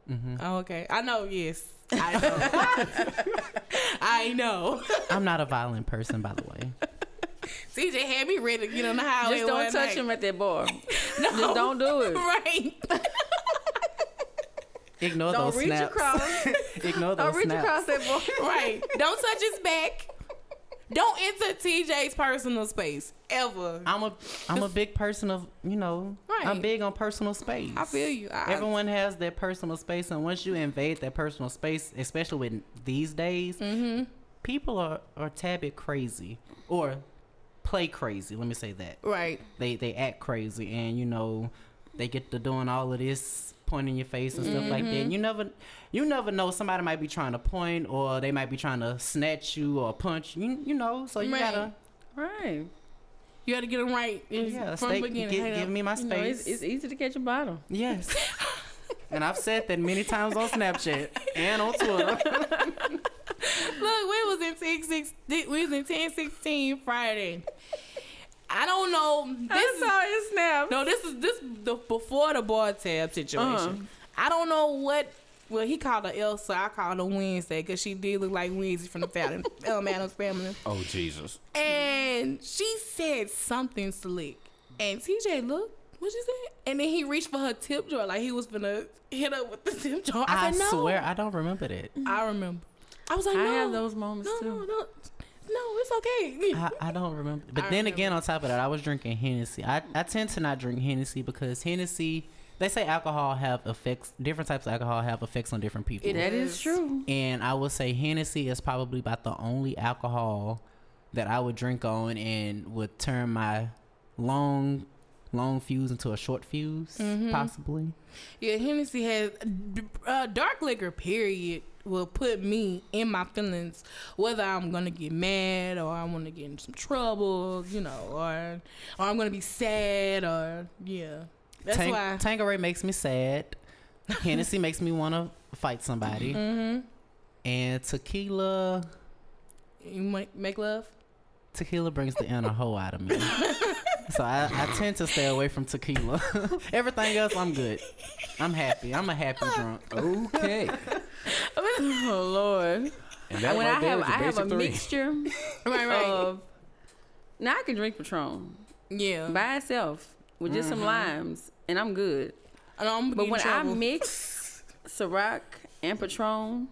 hmm Oh, okay. I know, yes. I know. I know. I'm not a violent person, by the way. TJ had me ready to get on the highway. Just don't one touch night. him at that bar. No. Just don't do it. Right. Ignore Don't those reach snaps. across. Ignore those Don't reach snaps. across that bar. Right. Don't touch his back. Don't enter TJ's personal space ever. I'm a I'm a big person of you know Right. I'm big on personal space. I feel you. I, Everyone has their personal space, and once you invade that personal space, especially with these days, Mm-hmm. people are are a tad bit crazy or play crazy. Let me say that Right. they they act crazy, and you know they get to doing all of this pointing your face and stuff like that. Mm-hmm. You never you never know somebody might be trying to point or they might be trying to snatch you or punch you. You know, so you Right. gotta Right. You got to get them right yeah from stay, the beginning. gi- Hey, give me my space. You know, it's, it's easy to catch a bottle. Yes. and I've said that many times on Snapchat and on Twitter. Look, we was in 10, 16, we was in 10, 16 Friday. I don't know. This I is, saw his snap. no, this is this the before the bar tab situation. Uh-huh. I don't know what. Well, he called her Elsa. I called her Wednesday because she did look like Wednesday from the Fallon, Ellen Addams family. Oh Jesus. And she said something slick. And TJ looked, what she said? And then he reached for her tip jar like he was gonna hit her with the tip jar. I, I said, no. swear I don't remember that. I remember. I was like, I no. have those moments no, too. no, no, no, it's okay. I, I don't remember. But I then remember. again, on top of that, I was drinking Hennessy. I, I tend to not drink Hennessy because Hennessy, they say alcohol have effects, different types of alcohol have effects on different people. It That is. is true. and I would say Hennessy is probably about the only alcohol that I would drink on and would turn my long, long fuse into a short fuse, Mm-hmm. possibly. Yeah, Hennessy has uh, dark liquor. Period will put me in my feelings, whether I'm gonna get mad or I'm gonna get in some trouble, you know, or or I'm gonna be sad or yeah. That's Tang- why. Tanqueray makes me sad. Hennessy makes me want to fight somebody. Mm-hmm. And tequila, You make, make love. tequila brings the inner hoe out of me. so I, I tend to stay away from tequila. Everything else, I'm good. I'm happy. I'm a happy drunk. Okay. Oh Lord. And that when right I have I have a three. mixture Right, right. of now I can drink Patron yeah. by itself with just some mm-hmm. limes and I'm good. And I'm But but when I mix Ciroc and Patron,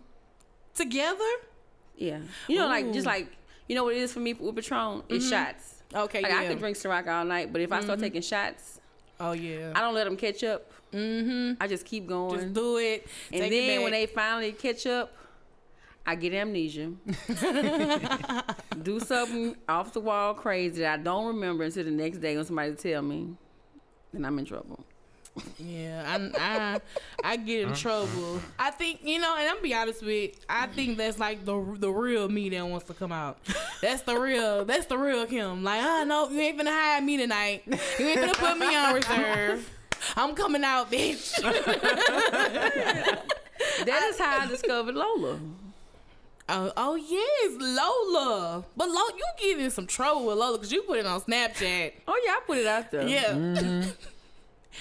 together, yeah, you know, like just like you know what it is for me with Patron, it's mm-hmm. shots. Okay, Like yeah. I could drink Ciroc all night, but if I start taking shots, oh yeah. I don't let them catch up. mm-hmm. I just keep going. Just do it. and Take it then when they finally catch up, I get amnesia. do something off the wall crazy that I don't remember until the next day when somebody tell me, then I'm in trouble. Yeah, I, I I get in trouble. I think you know, and I'm be honest with. I think that's like the the real me that wants to come out. That's the real. That's the real Kim. Like, oh no, you ain't gonna hire me tonight. You ain't gonna put me on reserve. I'm coming out, bitch. That is how I discovered Lola. Oh, oh yes, Lola. But Lola, you get in some trouble with Lola because you put it on Snapchat. Oh yeah, I put it out there. Yeah. Mm-hmm.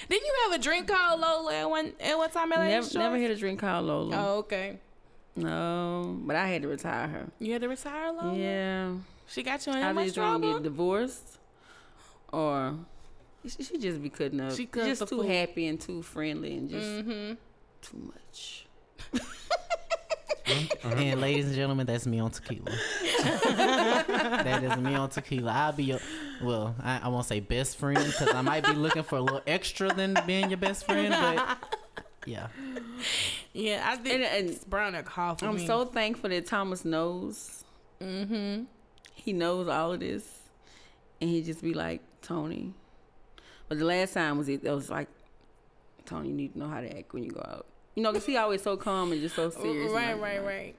Didn't you have a drink called Lola at one at one time at Never, never had a drink called Lola. Oh, okay. No, but I had to retire her. You had to retire Lola. Yeah, She got you in I much just don't trouble. get divorced, or she, just be cutting up. She just too fool. happy and too friendly and just Mm-hmm. too much. And ladies and gentlemen, that's me on tequila. that is me on tequila. I'll be your, well, I, I won't say best friend because I might be looking for a little extra than being your best friend, but yeah. Yeah, I think And- and it's brown that coffee. I'm so thankful that Thomas knows. Mm-hmm. He knows all of this, and he just be like Toni. But the last time was it? It was like Toni, you need to know how to act when you go out. You know, cause he always so calm and just so serious. Right, and right, like, right.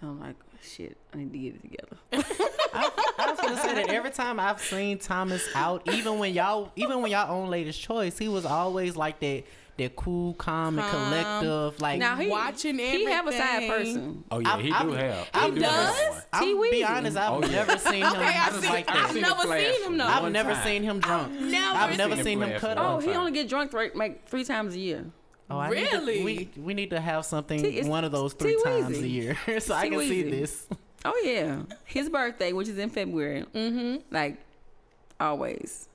So I'm like, oh, shit, I need to get it together. I, I was gonna say that every time I've seen Thomas out, even when y'all, even when y'all own latest choice, he was always like that, that cool, calm, and collective. Like Now he Watching He have a side everything. person. Oh yeah, I've- he I've- do have. I've do does? have. I'll be honest, I've Oh, yeah. never seen him Okay, I've seen- like I've that. I've never seen him, though. I've never time. seen him drunk. never I've never seen seen him him cut one Oh, off. he only get drunk like, like three times a year. Oh, I need to- Really? we we need to have something T- one of those three T-Weezy. times a year so I can see this. Oh yeah, his birthday, which is in February. Mm-hmm. like always.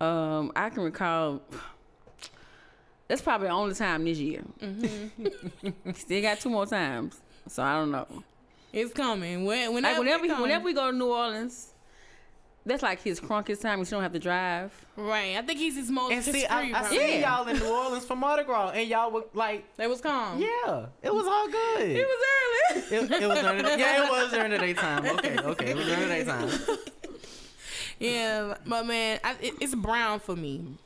Um, I can recall. That's probably the only time this year. Mm-hmm. Still got two more times, so I don't know. It's coming. When, Like whenever, whenever, it whenever we go to New Orleans, that's like his crunkiest time. He don't have to drive. right. I think he's his most. And his see, I, I right? seen Yeah. y'all in New Orleans for Mardi Gras, and y'all were like, it was calm. yeah, it was all good. It was early. It, it was during the, yeah, it was during the daytime. Okay, okay, it was during the daytime. Yeah, but man, I, it, it's brown for me.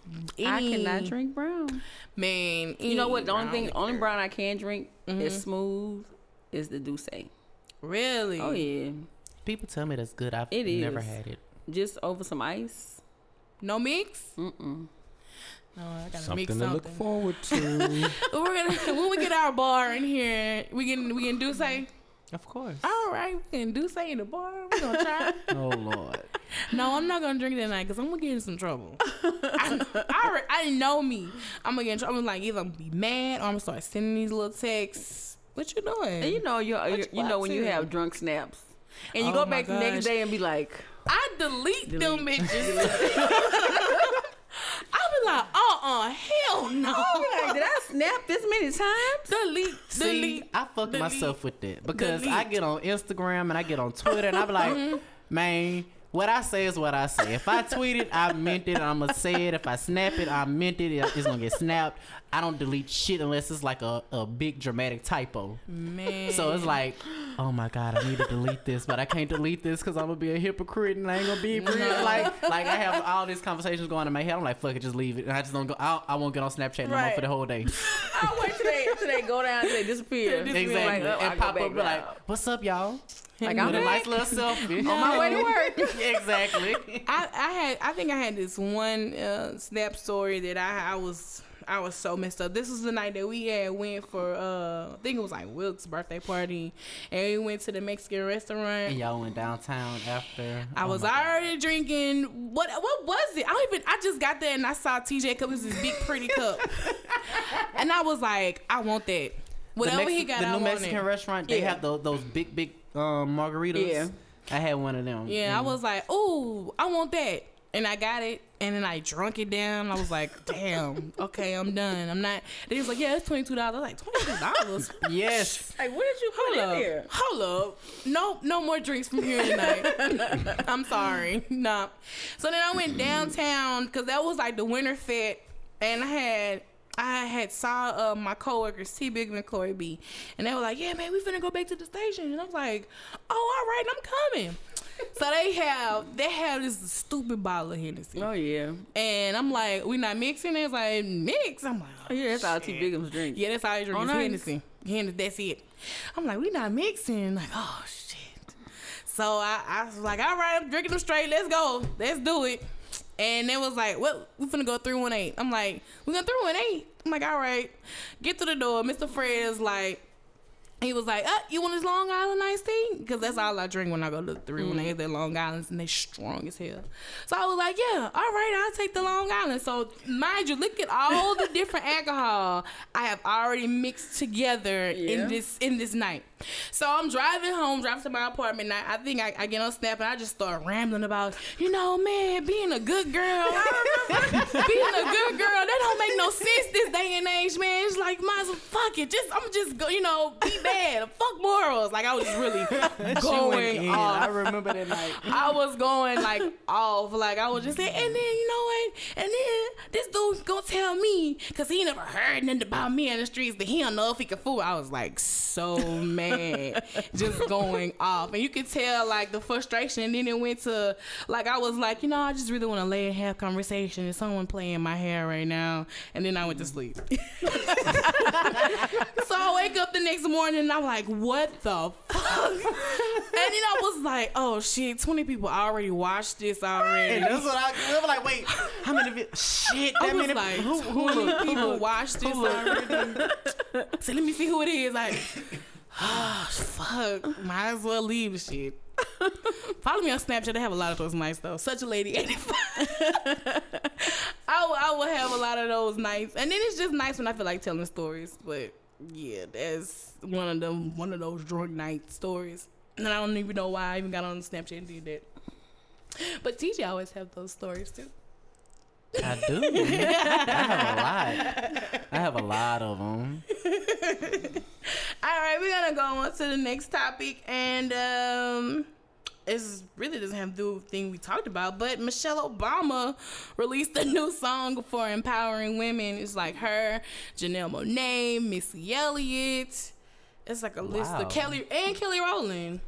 I cannot drink brown. Man, You know what? The only brown thing, only brown I can drink Mhm. is smooth. Is the D'USSÉ. Really? Oh yeah, People tell me that's good. I've It never is. had it. Just over some ice. No mix? Mm-mm. No, I gotta Something mix to look forward to. We're gonna when we get our bar in here, we can we can do say. Of course. All right, we can do say in the bar. We gonna try. Oh Lord. no, I'm not gonna drink that night because I'm gonna get in some trouble. I, I, I know me. I'm gonna get in trouble. I'm like either I'm gonna be mad or I'm gonna start sending these little texts. What you doing? And you know, you What you know when you have drunk snaps, and you Oh go my back the next day and be like, I delete, them Delete. bitches. I be like, uh uh hell no. like, did I snap this many times? delete, See, delete. I fuck delete, myself with that because I get on Instagram and I get on Twitter and I be like, man, what I say is what I say. If I tweet it, I meant it. I'm gonna say it. If I snap it, I meant it. It's gonna get snapped. I don't delete shit unless it's like a, a big dramatic typo. Man. So it's like, oh my god, I need to delete this, but I can't delete this because I'm gonna be a hypocrite and I ain't gonna be real. Like, like I have all these conversations going in my head. I'm like, fuck it, just leave it. And I just don't go. I, I won't get on Snapchat no more for the whole day. I'll wait till they, till they go down till they disappear. exactly. Like, oh, and pop up be like, what's up, y'all? Like, I'm a nice little selfie on my way to work. exactly. I, I had I think I had this one uh, snap story that I I was I was so messed up. This was the night that we had went for uh I think it was like Wilk's birthday party and we went to the Mexican restaurant. And y'all went downtown after. I Oh was my God. already drinking. What what was it? I don't even. I just got there and I saw TJ cup. It was this big pretty cup, and I was like, I want that. Whatever the he got, the I new Mexican it. restaurant, they Yeah. have those, those big, big um, margaritas. Yeah. I had one of them. Yeah, I was like, ooh, I want that. And I got it. And then I drunk it down. I was like, damn, okay, I'm done. I'm not. They was like, yeah, it's $22. I was like, $22? Yes. Like, what did you put Hold in up. there? Hold up. No, no more drinks from here tonight. I'm sorry. Nah. So then I went downtown because that was like the winter fit, and I had I had saw uh, my coworkers T Big and Corey B, and they were like, "Yeah, man, we finna go back to the station." And I was like, "Oh, all right, I'm coming." So they have they have this stupid bottle of Hennessy, Oh yeah, and I'm like, "We not mixing." It's like mix. I'm like, oh, yeah. That's all T shit. Bigums drink. Yeah, that's all I drink. Is nice. Hennessy. Hennessy, that's it. I'm like, we not mixing. Like, oh shit. So I, I was like, all right, I'm drinking them straight. Let's go. Let's do it. And it was like, well, we finna go 318. I'm like, we gonna 318. I'm like, all right. Get to the door. Mr. Fred is like, he was like, uh, you want this Long Island iced tea? Because that's all I drink when I go to the three when They're Long Islands and they strong as hell. So I was like, yeah, all right, I'll take the Long Island. So mind you, look at all the different alcohol I have already mixed together Yeah. in this in this night. So I'm driving home, driving to my apartment. And I, I think I, I get on Snap and I just start rambling about, you know, man, being a good girl, being a good girl, that don't make no sense this day and age, man. It's like, might as well fuck it. Just I'm just go, you know, be bad. Fuck morals. Like I was just really going in. I off. remember that night. I was going like off, like I was just saying, and then you know what? And then this dude's gonna tell me, cause he never heard nothing about me in the streets that he don't know if he can fool. I was like so mad, just going off, and you could tell like the frustration. And then it went to like I was like, you know, I just really want to lay and have conversation. There's someone playing my hair right now, and then I went to sleep. so I wake up the next morning. One, and I'm like, what the fuck? and then I was like, oh shit, 20 people already watched this already. And that's what I we were like. Wait, how many? vi- Shit, I was many. like, who, who, 20 who- people watched this already. so let me see who it is. Like, oh, fuck. Might as well leave the shit. Follow me on Snapchat. They have a lot of those nights though. Such a lady 85. I will, I will have a lot of those nights, and then it's just nice when I feel like telling stories. But yeah, that's one of them. One of those drunk night stories, and I don't even know why I even got on Snapchat and did that. But TJ always have those stories too. I do. I have a lot. I have a lot of them. All right, we're gonna go on to the next topic, and um, it's really doesn't have to do with the thing we talked about, but Michelle Obama released a new song for empowering women. It's like her, Janelle Monae, Missy Elliott. It's like a list of Kelly and Kelly Rowland.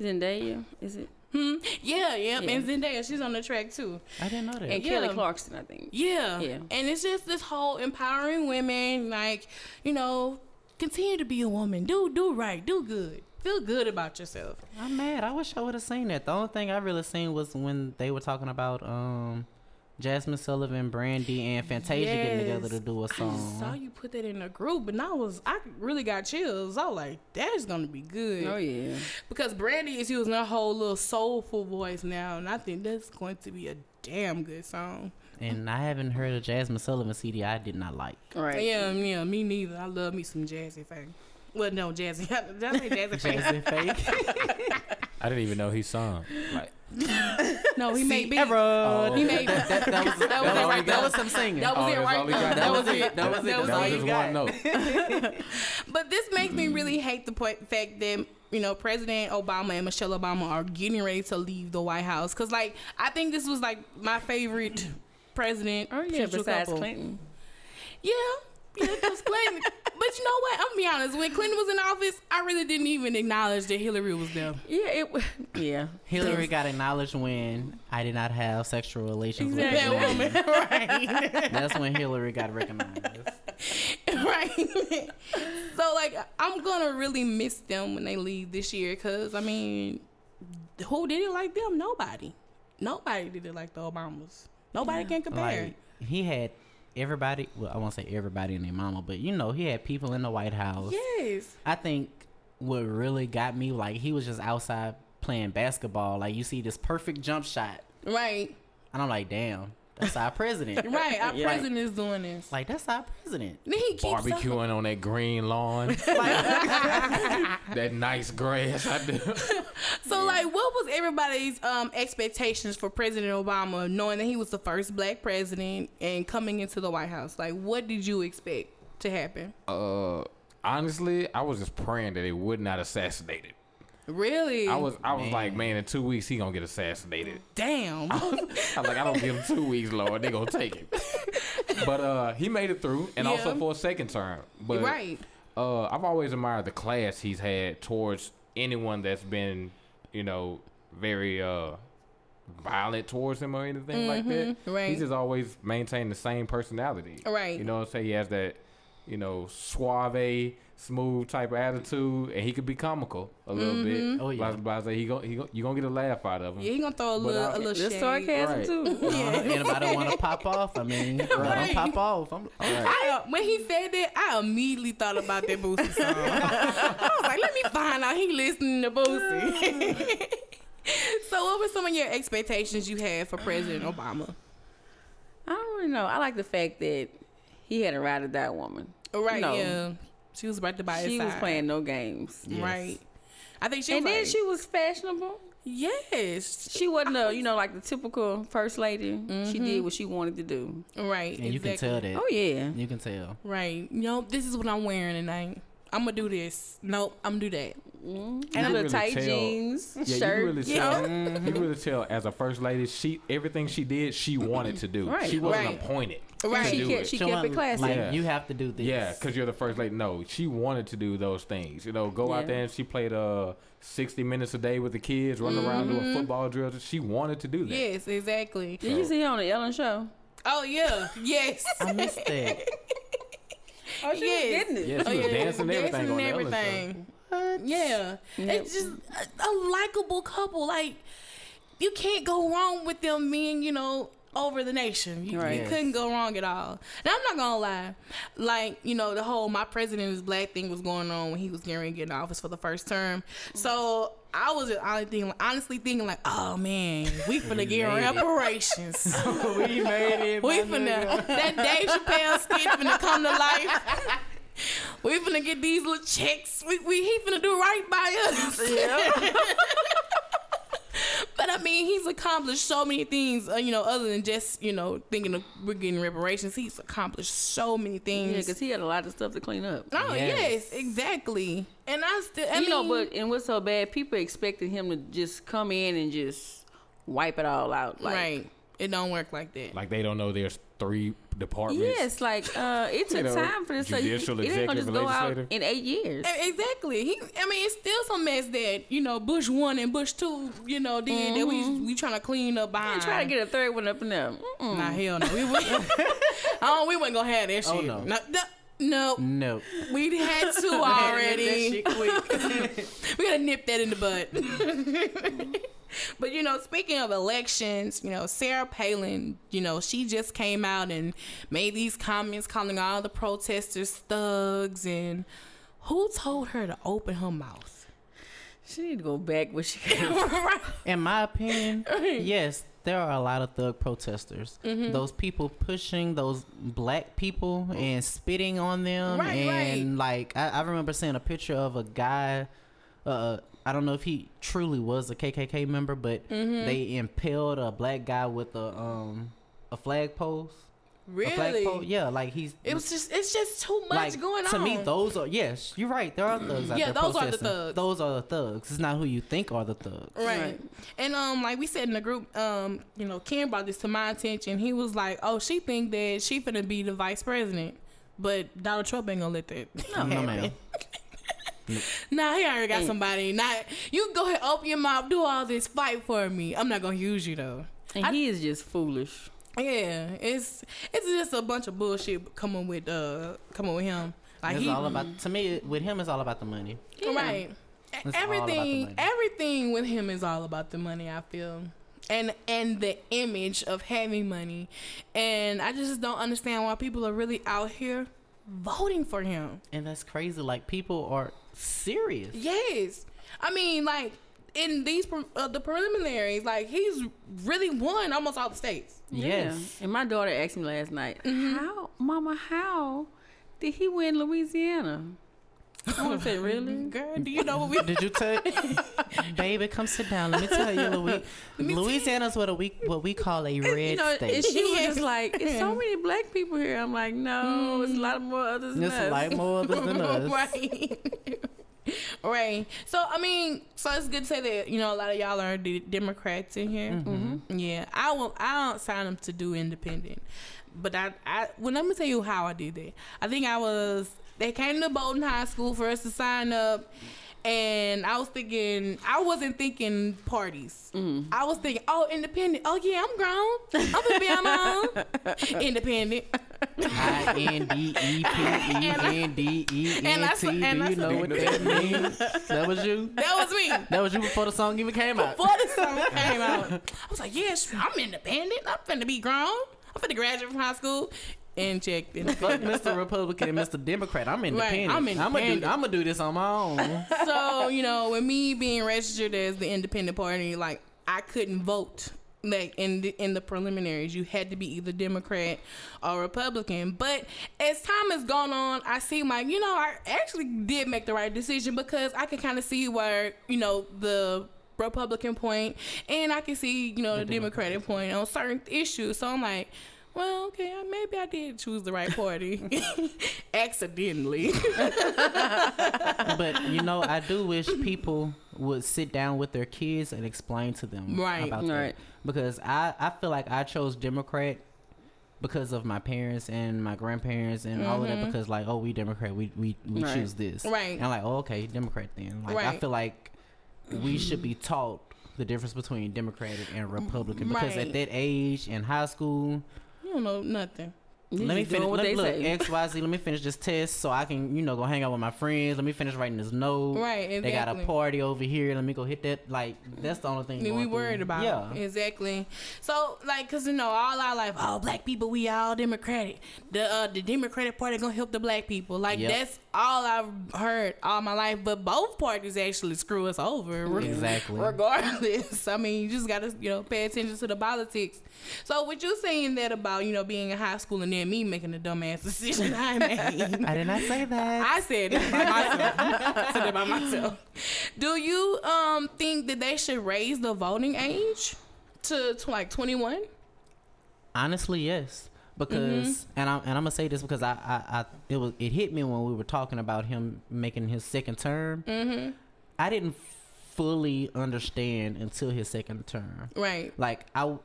Zendaya, is it? Hmm. Yeah, yeah, Yeah. and Zendaya, she's on the track too. I didn't know that. And Yeah. Kelly Clarkson, I think. Yeah. Yeah. And it's just this whole empowering women, like, you know, continue to be a woman. Do do right. Do good. Feel good about yourself. I'm mad. I wish I would have seen that. The only thing I really seen was when they were talking about um Jazmine Sullivan, Brandy, and Fantasia getting together to do a song. I saw you put that in a group, and I was I really got chills. I was like, that is gonna be good. Oh yeah. Because Brandy is using her whole little soulful voice now, and I think that's going to be a damn good song. And I haven't heard a Jazmine Sullivan CD I did not like. All right. Yeah, yeah, me neither. I love me some jazzy thing. Well, no, jazzy. Did I say jazzy face? Jazzy fake. I didn't even know he sung. Like No, he made beats. Error. He made that, that, that was That that was was, it right that was some singing. That was Oh, it right all he there. got? That was it. That was it. That was That's all it. you just got. one note. But this makes me mm-hmm. really hate the fact that you know President Obama and Michelle Obama are getting ready to leave the White House. Cause like I think this was like my favorite president. Oh yeah. future Besides couple. Clinton. Yeah. Yeah, because Clinton. but you know what? I'm gonna be honest. When Clinton was in office, I really didn't even acknowledge that Hillary was there. Yeah. It. Yeah. Hillary got acknowledged when I did not have sexual relations with That that woman, woman. right? That's when Hillary got recognized. right. so like, I'm gonna really miss them when they leave this year. Cause I mean, who did it like them? Nobody. Nobody did it like the Obamas. Nobody can compare. Like he had everybody. Well, I won't say everybody and their mama, but you know, he had people in the White House. yes. I think what really got me like he was just outside playing basketball. Like you see this perfect jump shot, Right. and I'm like, damn, that's our president. Right. Our Yeah. president is doing this. Like that's our president. Then he keeps barbecuing on that green lawn, that nice grass. I do. So like, what was everybody's um expectations for President Obama, knowing that he was the first Black president and coming into the White House? Like, what did you expect to happen? Uh, honestly, I was just praying that they would not assassinate it. Really? I was, I was Man. like, man, in two weeks he gonna get assassinated. Damn. I was like, I don't give him two weeks, Lord. They gonna take it. But uh, he made it through, and also for a second term. But right. uh, I've always admired the class he's had towards anyone that's been, you know, very uh, violent towards him or anything like that. Mhm, right. He's just always maintained the same personality. Right. You know what I'm saying? He has that, you know, suave, smooth type of attitude, and he could be comical a little bit. Oh, yeah. But, but I say he gon' he gon' you gonna get a laugh out of him. Yeah, he gonna throw a But little, I- a little shade. sarcasm Right. too. Uh, anybody want to pop off? I mean, let 'em Right. pop off. I'm, I'm I, uh, when he said that, I immediately thought about that Boosie song. I was like, let me find out he listening to Boosie. so, what were some of your expectations you had for President Obama? I don't really know. I like the fact that he had a ride or die woman. Right, No. yeah. She was right there by his She was playing no games. Yes. Right. I think she and was then like- she was fashionable. Yes. She wasn't a, you know, like the typical first lady. She Mm-hmm. did what she wanted to do. Right. and you can exactly. tell that. Oh yeah. You can tell. Right. You know, this is what I'm wearing tonight. I'm gonna do this. Nope, I'm gonna do that. Mm. You And can the really tight tell- jeans, Yeah, shirt. you really you tell. know? You really tell as a first lady, she everything she did, she wanted to do. Right. She wasn't Right. appointed. Right. To She do kept, it. she She kept it wanted- classy. Like Yeah. you have to do this. Yeah, because you're the first lady. No, she wanted to do those things. You know, go out there and she played uh 60 minutes a day with the kids, running around doing football drills. She wanted to do that. Yes, exactly. Did you see her on the Ellen show? Oh yeah. Yes. I missed that. Oh, she Yes. was getting it. Yeah, she Oh, was yeah, dancing and everything dancing on and Ellen everything. What? Yeah, it's just a, a likable couple. Like you can't go wrong with them being, you know, over the nation. You, Right. you couldn't go wrong at all. Now I'm not gonna lie, like you know, the whole my president is black thing was going on when he was getting ready to get in office for the first term. So I was just honestly thinking, honestly thinking like, oh man, we finna get made it. reparations. we made it. We my finna nigga. that Dave Chappelle skit finna come to life. We finna get these little checks. We, we he finna do right by us. but I mean, he's accomplished so many things. Uh, you know, other than just you know thinking of we're getting reparations, he's accomplished so many things. Yeah, things. because he had a lot of stuff to clean up. oh Yes. yes. exactly. And I still, I you know, but and what's so bad? People expected him to just come in and just wipe it all out. Like, right, it don't work like that. Like they don't know there's three departments. Yes, like uh, it took You know, time for this. So you, judicial, it ain't gonna just go out in eight years. Exactly. He, I mean, it's still some mess that you know Bush one and Bush two, you know, did that we we trying to clean up I behind. try to get a third one up in there. Mm-mm. Nah, hell no. We wouldn't. oh, we wasn't gonna have that shit. Oh, no. no. no, No. we had two already. That shit quick. we gotta nip that in the bud. but you know, speaking of elections, you know, Sarah Palin, you know, she just came out and made these comments calling all the protesters thugs and who told her to open her mouth? She need to go back where she came from. In my opinion, yes, there are a lot of thug protesters. Mm-hmm. Those people pushing those black people and spitting on them, Right, and like I, I remember seeing a picture of a guy. Uh, I don't know if he truly was a KKK member, but Mm-hmm. they impaled a black guy with a um a flag post. A flag Really? pole. Yeah, like he's. It was just it's just too much like going to on. To me, those are yes. You're right. There are thugs out Yeah, there those are the thugs. Those are the thugs. It's not who you think are the thugs. Right. Right. And um like we said in the group, um, you know, Ken brought this to my attention. He was like, Oh, she think that she finna be the vice president. But Donald Trump ain't gonna let that. No, no, happen. Ma'am. Nah, he already got And- somebody. Not you go ahead, open your mouth, do all this, fight for me. I'm not gonna use you though. And he is just foolish. Yeah, it's it's just a bunch of bullshit coming with uh coming with him. Like It's he, all about to me. With him, it's all about the money. Yeah. Right. It's all about the Everything everything with him is all about the money, I feel. And and the image of having money. And I just don't understand why people are really out here voting for him. And that's crazy. Like people are serious. Yes. I mean, like in these uh, the preliminaries, like he's really won almost all the states. Yes. Yeah. And my daughter asked me last night, Mm-hmm. "How, Mama? How did he win Louisiana?" I say, really? Girl, do you know what we Did you tell? Baby, come sit down. Let me tell you, Louis. Louisiana's what we what we call a red you know, and she was just like, "It's so many black people here." I'm like, "No, it's a lot more others than There's us." a lot more others than us. right. right. So I mean, so it's good to say that you know a lot of y'all are de- Democrats in here. Mm-hmm. Yeah, I will. I don't sign them to do independent, but I, I. Well, let me tell you how I did that. I think I was. They came to Bolton High School for us to sign up. And I was thinking, I wasn't thinking parties. Mm. I was thinking, oh, independent. Oh yeah, I'm grown. I'm gonna be on my own. Independent. I N D E P E N D E And N T. Do you know what that means? That was you. That was me. That was you before the song even came out. before the song came out. I was like, yes, I'm independent. I'm finna be grown. I'm finna graduate from high school and check. Fuck Mr. Republican and Mr. Democrat. I'm independent. I'm I'm gonna do. independent. I'm gonna do this on my own. so you know, with me being registered as the independent party, like I couldn't vote. Like in the, in the preliminaries, you had to be either Democrat or Republican. But as time has gone on, I see like you know I actually did make the right decision because I can kind of see where you know the Republican point and I can see you know the, Democratic point on certain issues. So I'm like, well, okay, maybe I did choose the right party accidentally. but you know, I do wish people would sit down with their kids and explain to them Right. about that. Right. Because I I feel like I chose Democrat because of my parents and my grandparents and all of that. Mm-hmm. Because like, oh, we Democrat, we we, we Right. choose this. Right. And I'm like, oh, okay, Democrat then. Like, I feel like we should be taught the difference between Democratic and Republican because Right. at that age in high school, don't know nothing. You let me finish. what Let, they look, say. X, Y, Z. Let me finish this test so I can, you know, go hang out with my friends. Let me finish writing this note. Right, They got a party over here. Let me go hit that. Like that's the only thing. that we going through. worried about. Yeah. exactly. So, like, cause you know, all our life, oh, black people, we all Democratic. The uh, the Democratic Party gonna help the black people. Like Yep. that's all I've heard all my life. But both parties actually screw us over. Exactly. Regardless, I mean, you just gotta you know pay attention to the politics. So, with you saying that about you know being in high school and then me making the dumbass decision I made. I did not say that. I said it by myself. I said it by myself. Do you um think that they should raise the voting age to, to like twenty one? Honestly, yes. Because Mm-hmm. and I'm and I'm gonna say this because I, I I it was it hit me when we were talking about him making his second term. Mm-hmm. I didn't fully understand until his second term. Right. Like I,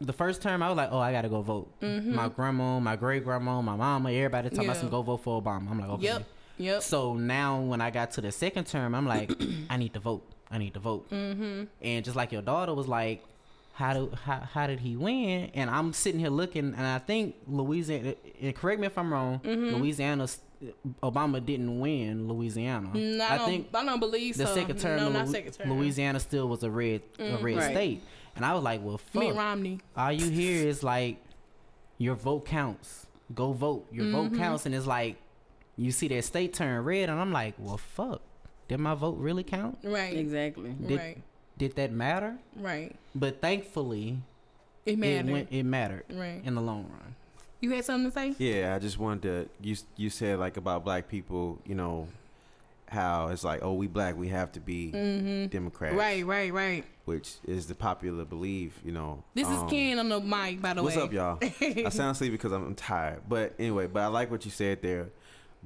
the first term I was like, oh, I gotta go vote. My grandma, my great grandma, my mama, everybody talking about Mm-hmm. Some go vote for Obama. I'm like, okay. Yep. Yep. So now when I got to the second term, I'm like, I need to vote. I need to vote. Mm-hmm. And just like your daughter was like, how do how, how did he win? And I'm sitting here looking, and I think Louisiana. And correct me if I'm wrong. Mm-hmm. Louisiana, Obama didn't win Louisiana. Mm, I, I don't, think I don't believe the so. second term, No, of not second term. Louisiana still was a red a red Right. state. And I was like, well, fuck. Mitt Romney. All you hear is like, your vote counts. Go vote. Your vote Mm-hmm. counts, and it's like, you see that state turn red, and I'm like, well, fuck. Did my vote really count? Right. Exactly. Did, Right. Did that matter? Right. But thankfully, It it mattered. went. It mattered right. in the long run. You had something to say? Yeah, I just wanted to. You you said like about black people, you know, how it's like, oh, we black, we have to be Democrats, Mm-hmm. Right. Right. Right. Which is the popular belief, you know. This is Um, Ken on the mic, by the What's way. What's up, y'all? I sound sleepy because I'm tired. But anyway, but I like what you said there.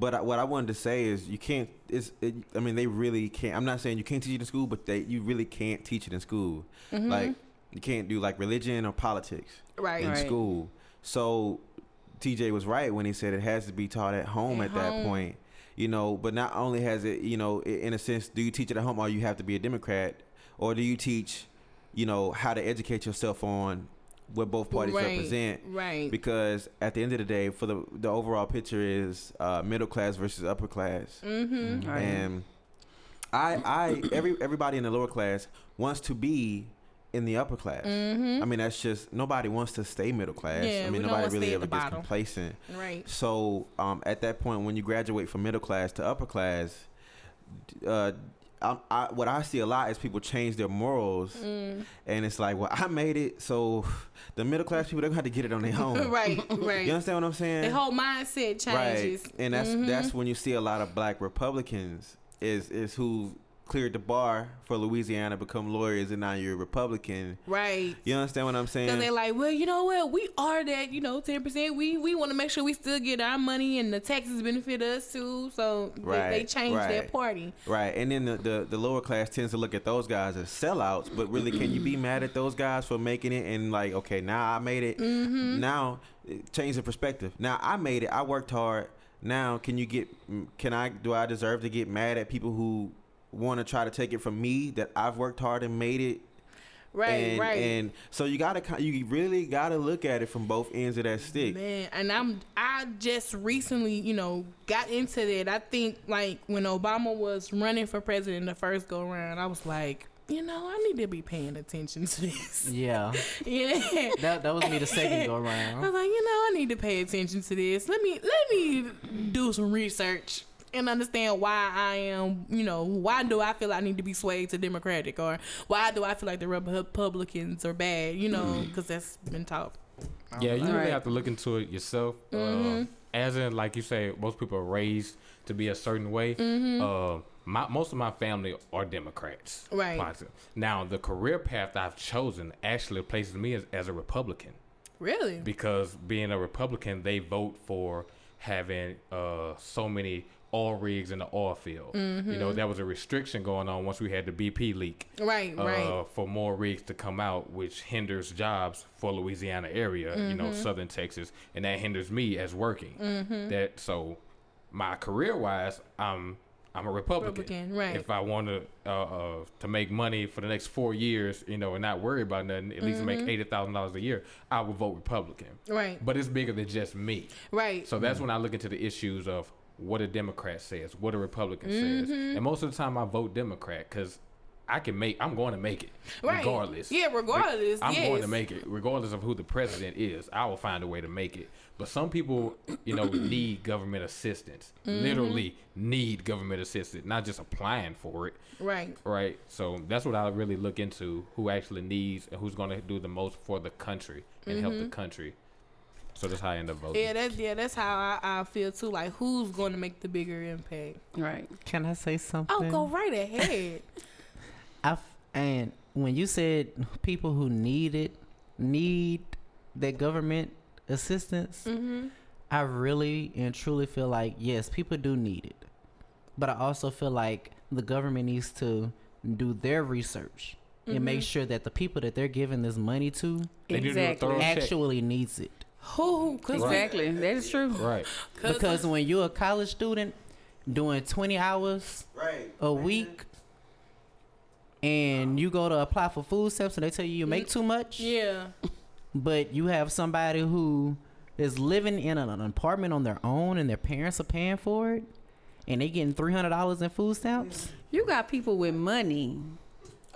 But I, what I wanted to say is you can't. It's. It, I mean, they really can't. I'm not saying you can't teach it in school, but they you really can't teach it in school. Mm-hmm. Like you can't do like religion or politics Right. in Right. school. So TJ was right when he said it has to be taught at home At at, that point. You know, but not only has it, you know, in a sense, do you teach it at home or you have to be a Democrat, or do you teach, you know, how to educate yourself on what both parties right. represent? Right. Because at the end of the day, for the the overall picture is uh, middle class versus upper class, mm-hmm. Right. and I I every everybody in the lower class wants to be in the upper class. I mean, that's just nobody wants to stay middle class. Mm-hmm. Yeah, I mean, nobody really ever gets complacent. Right. So um, at that point, when you graduate from middle class to upper class, uh, I, I, what I see a lot is people change their morals, Mm. and it's like, well, I made it, so the middle class people they're gonna have to get it on their own. right. Right. You understand what I'm saying? The whole mindset changes. Right, and that's Mhm. that's when you see a lot of black Republicans is is who cleared the bar for Louisiana to become lawyers, and now you're a Republican. Right. You understand what I'm saying? Because they're like, well, you know what? We are that, you know, 10%. We we want to make sure we still get our money and the taxes benefit us too. So they- they, Right, change their party. Right, and then the, the the lower class tends to look at those guys as sellouts, but really, can you be mad at those guys for making it and like, okay, now I made it. Mm-hmm. Now, change the perspective. Now I made it. I worked hard. Now, can you get? Can I? Do I deserve to get mad at people who want to try to take it from me that I've worked hard and made it? Right, and, right. And so you gotta, you really gotta look at it from both ends of that stick. Man, and I'm I just recently, you know, got into that. I think like when Obama was running for president the first go round, I was like, you know, I need to be paying attention to this. Yeah, yeah. that that was me the second go around. I was like, you know, I need to pay attention to this. Let me let me do some research and understand why I am, you know, why do I feel I need to be swayed to Democratic or why do I feel like the Republicans are bad, you know, because that's been taught. Yeah, you really Right. have to look into it yourself. Mm-hmm. Uh, as in, like you say, most people are raised to be a certain way. Mm-hmm. Uh, my, most of my family are Democrats. Right. Positive. Now, the career path I've chosen actually places me as, as a Republican Really? because being a Republican, they vote for having uh, so many oil rigs in the oil field. You Mm-hmm. know, there was a restriction going on once we had the BP leak Right, uh, right. for more rigs to come out, which hinders jobs for Louisiana area, you know, Mm-hmm. southern Texas, and that hinders me as working. That so, my career wise, I'm I'm a Republican. Republican, right. If I want to uh, uh, to make money for the next four years, you know, and not worry about nothing, at least Mm-hmm. make eighty thousand dollars a year, I would vote Republican. Right. But it's bigger than just me. Right. So that's when I look into the issues of what a Democrat says, what a Republican Mm-hmm. says, and most of the time I vote Democrat because I can make. I'm going to make it Right. regardless. Yeah, regardless, I'm going to make it regardless of who the president is. I will find a way to make it. But some people, you know, need government assistance. Mm-hmm. Literally need government assistance, not just applying for it. right. Right. So that's what I really look into: who actually needs and who's going to do the most for the country and help the country. So that's how I end up voting. Mm-hmm. Yeah, that's yeah, that's how I, I feel too. Like, who's going to make the bigger impact? Right. Can I say something? Oh, go right ahead. I f- and when you said people who need it need that government assistance, mm-hmm. I really and truly feel like yes, people do need it, but I also feel like the government needs to do their research and make sure that the people that they're giving this money to They need to do a Exactly. actually needs it. Who? Cause Exactly. That is true. Right. Cause Because when you're a college student doing 20 hours Right. a week and you go to apply for food stamps and they tell you you make too much, yeah, but you have somebody who is living in an, an apartment on their own and their parents are paying for it and they getting $300 in food stamps. You got people with money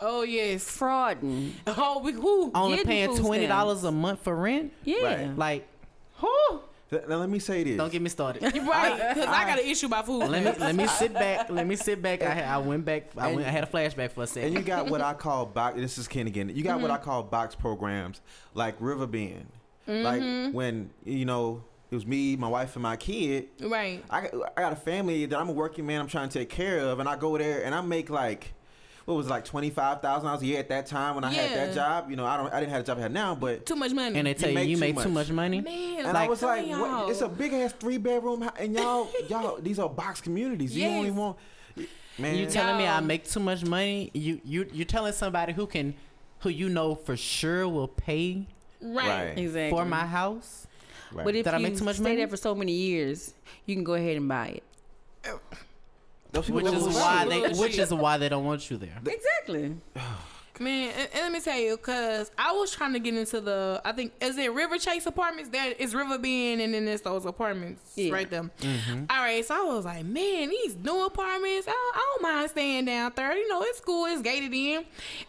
oh yes. frauding. Oh, we who? Only paying $20 a month for rent? Yeah. Right. Like, Who? Now let me say this. don't get me started. You're right? Because I got an issue about food. let me let me sit back. Let me sit back. I, I went back. I, And- went, I had a flashback for a second. and you got what I call box. This is Ken again. You got what mm-hmm. I call box programs like River Bend. Like mm-hmm. when you know it was me, my wife, and my kid. right. I I got a family that I'm a working man. I'm trying to take care of, and I go there and I make like. What was it, like twenty five thousand dollars a year at that time when I had that job? You know, I don't, I didn't have a job I have now, but Too much money. and they tell you make you too make too much. much money. man, and I Like- was like, what? it's a big ass three bedroom, house, and y'all, y'all, these are box communities. You only want, man. You telling me I make too much money? You you you telling somebody who can, who you know for sure will pay right. Right. Exactly. for my house? Right. But if Did I you make too much stay money? there for so many years, you can go ahead and buy it. Those Which is why they which is why they don't want you there. Exactly. Man, and, and let me tell you, cause I was trying to get into the, I think is it River Chase Apartments? There is River Bend, and then there's those apartments Yeah. right there. Mm-hmm. All right, so I was like, man, these new apartments, I, I don't mind staying down there. You know, it's cool, it's gated in,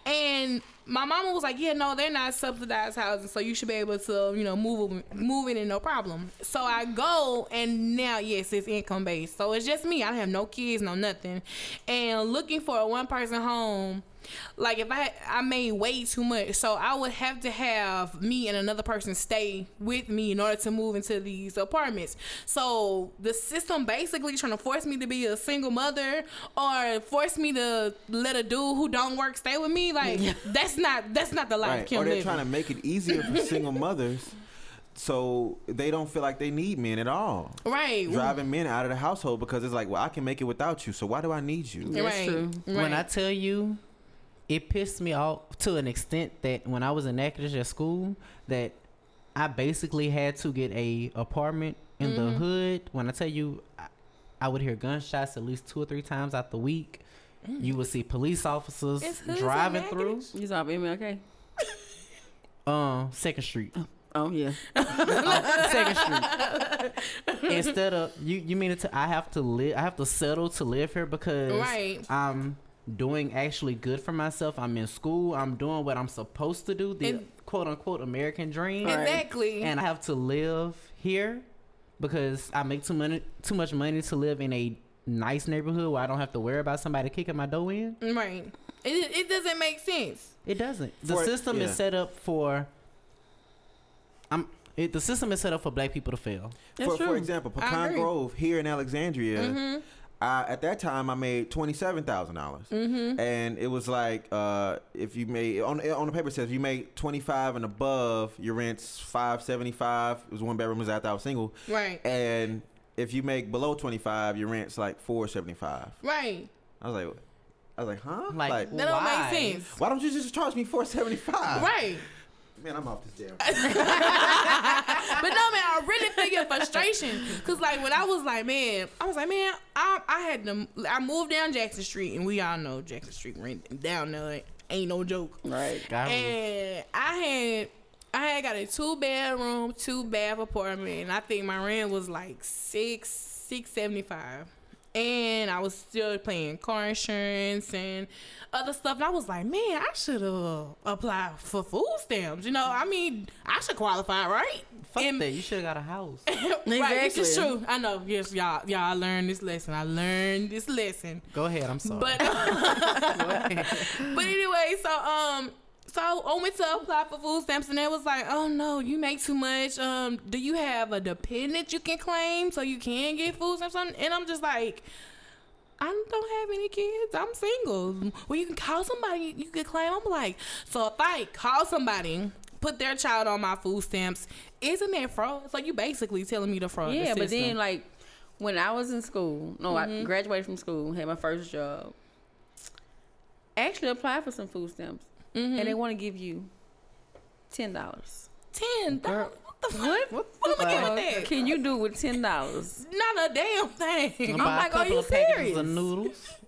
and my mama was like, yeah, no, they're not subsidized housing, so you should be able to, you know, move move in and no problem. So I go, and now yes, it's income based, so it's just me. I don't have no kids, no nothing, and looking for a one person home like if I I made way too much, so I would have to have me and another person stay with me in order to move into these apartments. So the system basically trying to force me to be a single mother or force me to let a dude who don't work stay with me. Like that's not that's not the life Right. Kim Or they're living. trying to make it easier for single mothers so they don't feel like they need men at all. right. Driving men out of the household because it's like, well, I can make it without you, so why do I need you? That's right. true. Right. When I tell you, it pissed me off to an extent that when I was in Natchitoches at school, that I basically had to get a apartment in the Mm-hmm. hood. When I tell you, I, I would hear gunshots at least two or three times out the week. You would see police officers Mm. It's hoods driving in through. Natchitoches? You saw me, okay? Um, Second Street. Oh yeah. Second Street. Instead of you, you mean it to I have to live. I have to settle to live here because Right. I'm doing actually good for myself. I'm in school. I'm doing what I'm supposed to do. The And- quote unquote American dream. Exactly. And I have to live here because I make too money, too much money to live in a nice neighborhood where I don't have to worry about somebody kicking my door in. right. It, it doesn't make sense. It doesn't. The For- system yeah. is set up for. I'm. It, the system is set up for black people to fail. That's for, true. for example, I Pecan. Grove here in Alexandria, Mm-hmm. I, at that time I made twenty seven thousand dollars, Mm-hmm. and it was like uh, if you made on on the paper it says if you make twenty five and above, your rent's five seventy five. It was one bedroom. It was after I was single, Right. and if you make below twenty five, your rent's like four seventy five. Right. I was like, I was like, huh? Like, That don't Why? make sense. why don't you just charge me four seventy five? Right. Man, I'm off this damn. but no, man, I really feel your frustration. Cause like when I was like, man, I was like, man, I, I had to, I moved down Jackson Street, and we all know Jackson Street rent down there ain't no joke. Right. God, And I had, I had got a two bedroom, two bath apartment, and I think my rent was like six, six seventy five. And I was still paying car insurance and other stuff. And I was like, man, I should have applied for food stamps. You know, I mean, I should qualify, right? fuck And- that. You should have got a house. right, this is true. I know. Yes, y'all, y'all I learned this lesson. I learned this lesson. Go ahead. I'm sorry. But but anyway, so um, so I went to apply for food stamps, and they was like, "Oh no, you make too much. Um, do you have a dependent you can claim so you can get food stamps?" And I'm just like. I don't have any kids. I'm single. Well, you can call somebody. You can claim. I'm like, so if I call somebody, put their child on my food stamps, isn't that fraud? So you basically telling me to fraud. the Yeah, but then like when I was in school, no, I graduated from school, had my first job. Actually applied for some food stamps, Mm-hmm. and they want to give you ten dollars. Ten dollars. What the fuck? What, what am I getting with that? Can you do with ten dollars? Not a damn thing. Buy I'm like, a are you of packages serious? of noodles.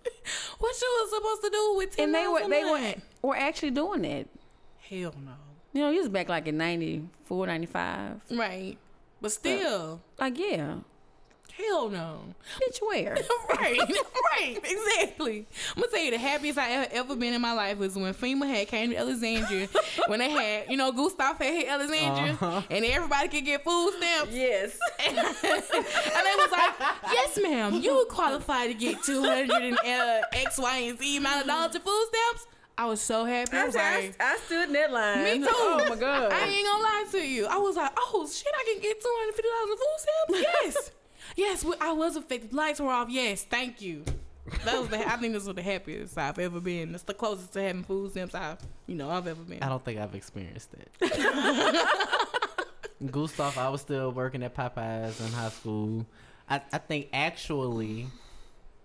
What you was supposed to do with ten dollars? And they were they a were month? were actually doing that. Hell no. You know, it was back like in 94, 95. Right. But still, Like, yeah, hell no. bitch, where? right, right, exactly. I'm gonna tell you the happiest I ever, ever been in my life was when FEMA had came to Alexandria when they had, you know, Gustav had hit Alexandria Uh-huh. and everybody could get food stamps. yes. and they was like, "Yes, ma'am, you would qualify to get two hundred and uh, X, Y, and Z amount of dollars in food stamps." I was so happy. I I, was I, like, I stood in that line. Me too. Oh my god. I ain't gonna lie to you. I was like, oh shit, I can get two hundred fifty dollars in food stamps. Yes, yes, I was affected. Lights were off. Yes, thank you. That was the. I think this was the happiest I've ever been. It's the closest to having food stamps I've, you know, I've ever been. I don't think I've experienced that. Gustav, I was still working at Popeyes in high school. I, I think actually,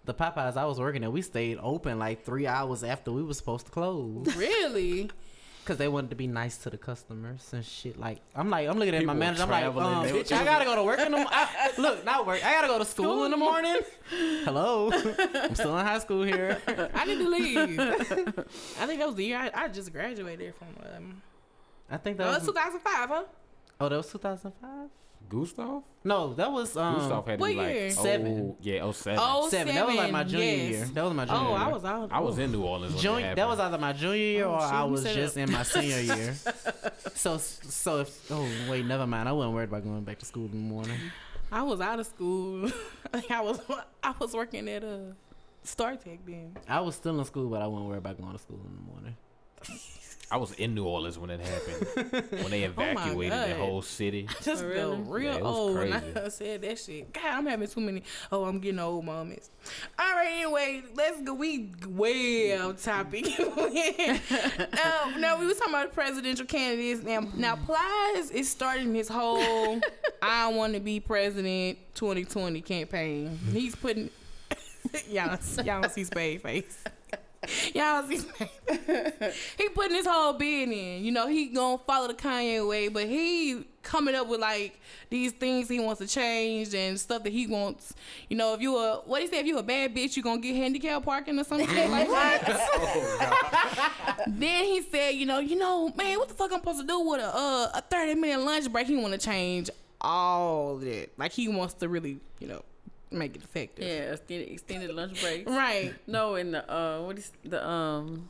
the Popeyes I was working at, we stayed open like three hours after we were supposed to close Really? Because they wanted to be nice to the customers and shit. Like I'm like I'm looking at my manager. I'm like, um, bitch, I gotta go to work in the. I, look, not work. I gotta go to school in the morning. Hello, I'm still in high school here. I need to leave. I think that was the year I, I just graduated from. Um, I think that that was was. 2005, huh? Oh, that was 2005. Gustav? No, that was um. Gustav had to what be like year? Seven. Oh, yeah, oh seven. Oh, seven. That was like my junior yes. year. That was my junior Oh, year. I was out. I was in New Orleans. When Junior, that, that was either my junior year Oh, or shit, I was just up. in my senior year. So, so if oh wait, never mind. I wasn't worried about going back to school in the morning. I was out of school. I was I was working at a Star Tech then. I was still in school, but I wasn't worried about going to school in the morning. I was in New Orleans when it happened. when they Oh evacuated the whole city. I just really? felt real Yeah, it was old when I said that shit. God, I'm having too many. Oh, I'm getting old moments. All right, anyway, let's go. We way off topic. now, um, now we was talking about presidential candidates. Now, now Plies is starting his whole "I want to be president" 2020 campaign. He's putting y'all, y'all don't see Spade face. Y'all see he putting his whole bid in. You know, he gonna follow the Kanye way, but he coming up with like these things he wants to change and stuff that he wants. You know, if you a what he say, if you a bad bitch, you gonna get handicap parking or something like that. then he said, you know, you know, man, what the fuck I'm supposed to do with a uh, a 30 minute lunch break? He want to change all that. Like he wants to really, you know, make it effective. Yeah, extended, extended lunch breaks. Right. No, in the uh, what is the um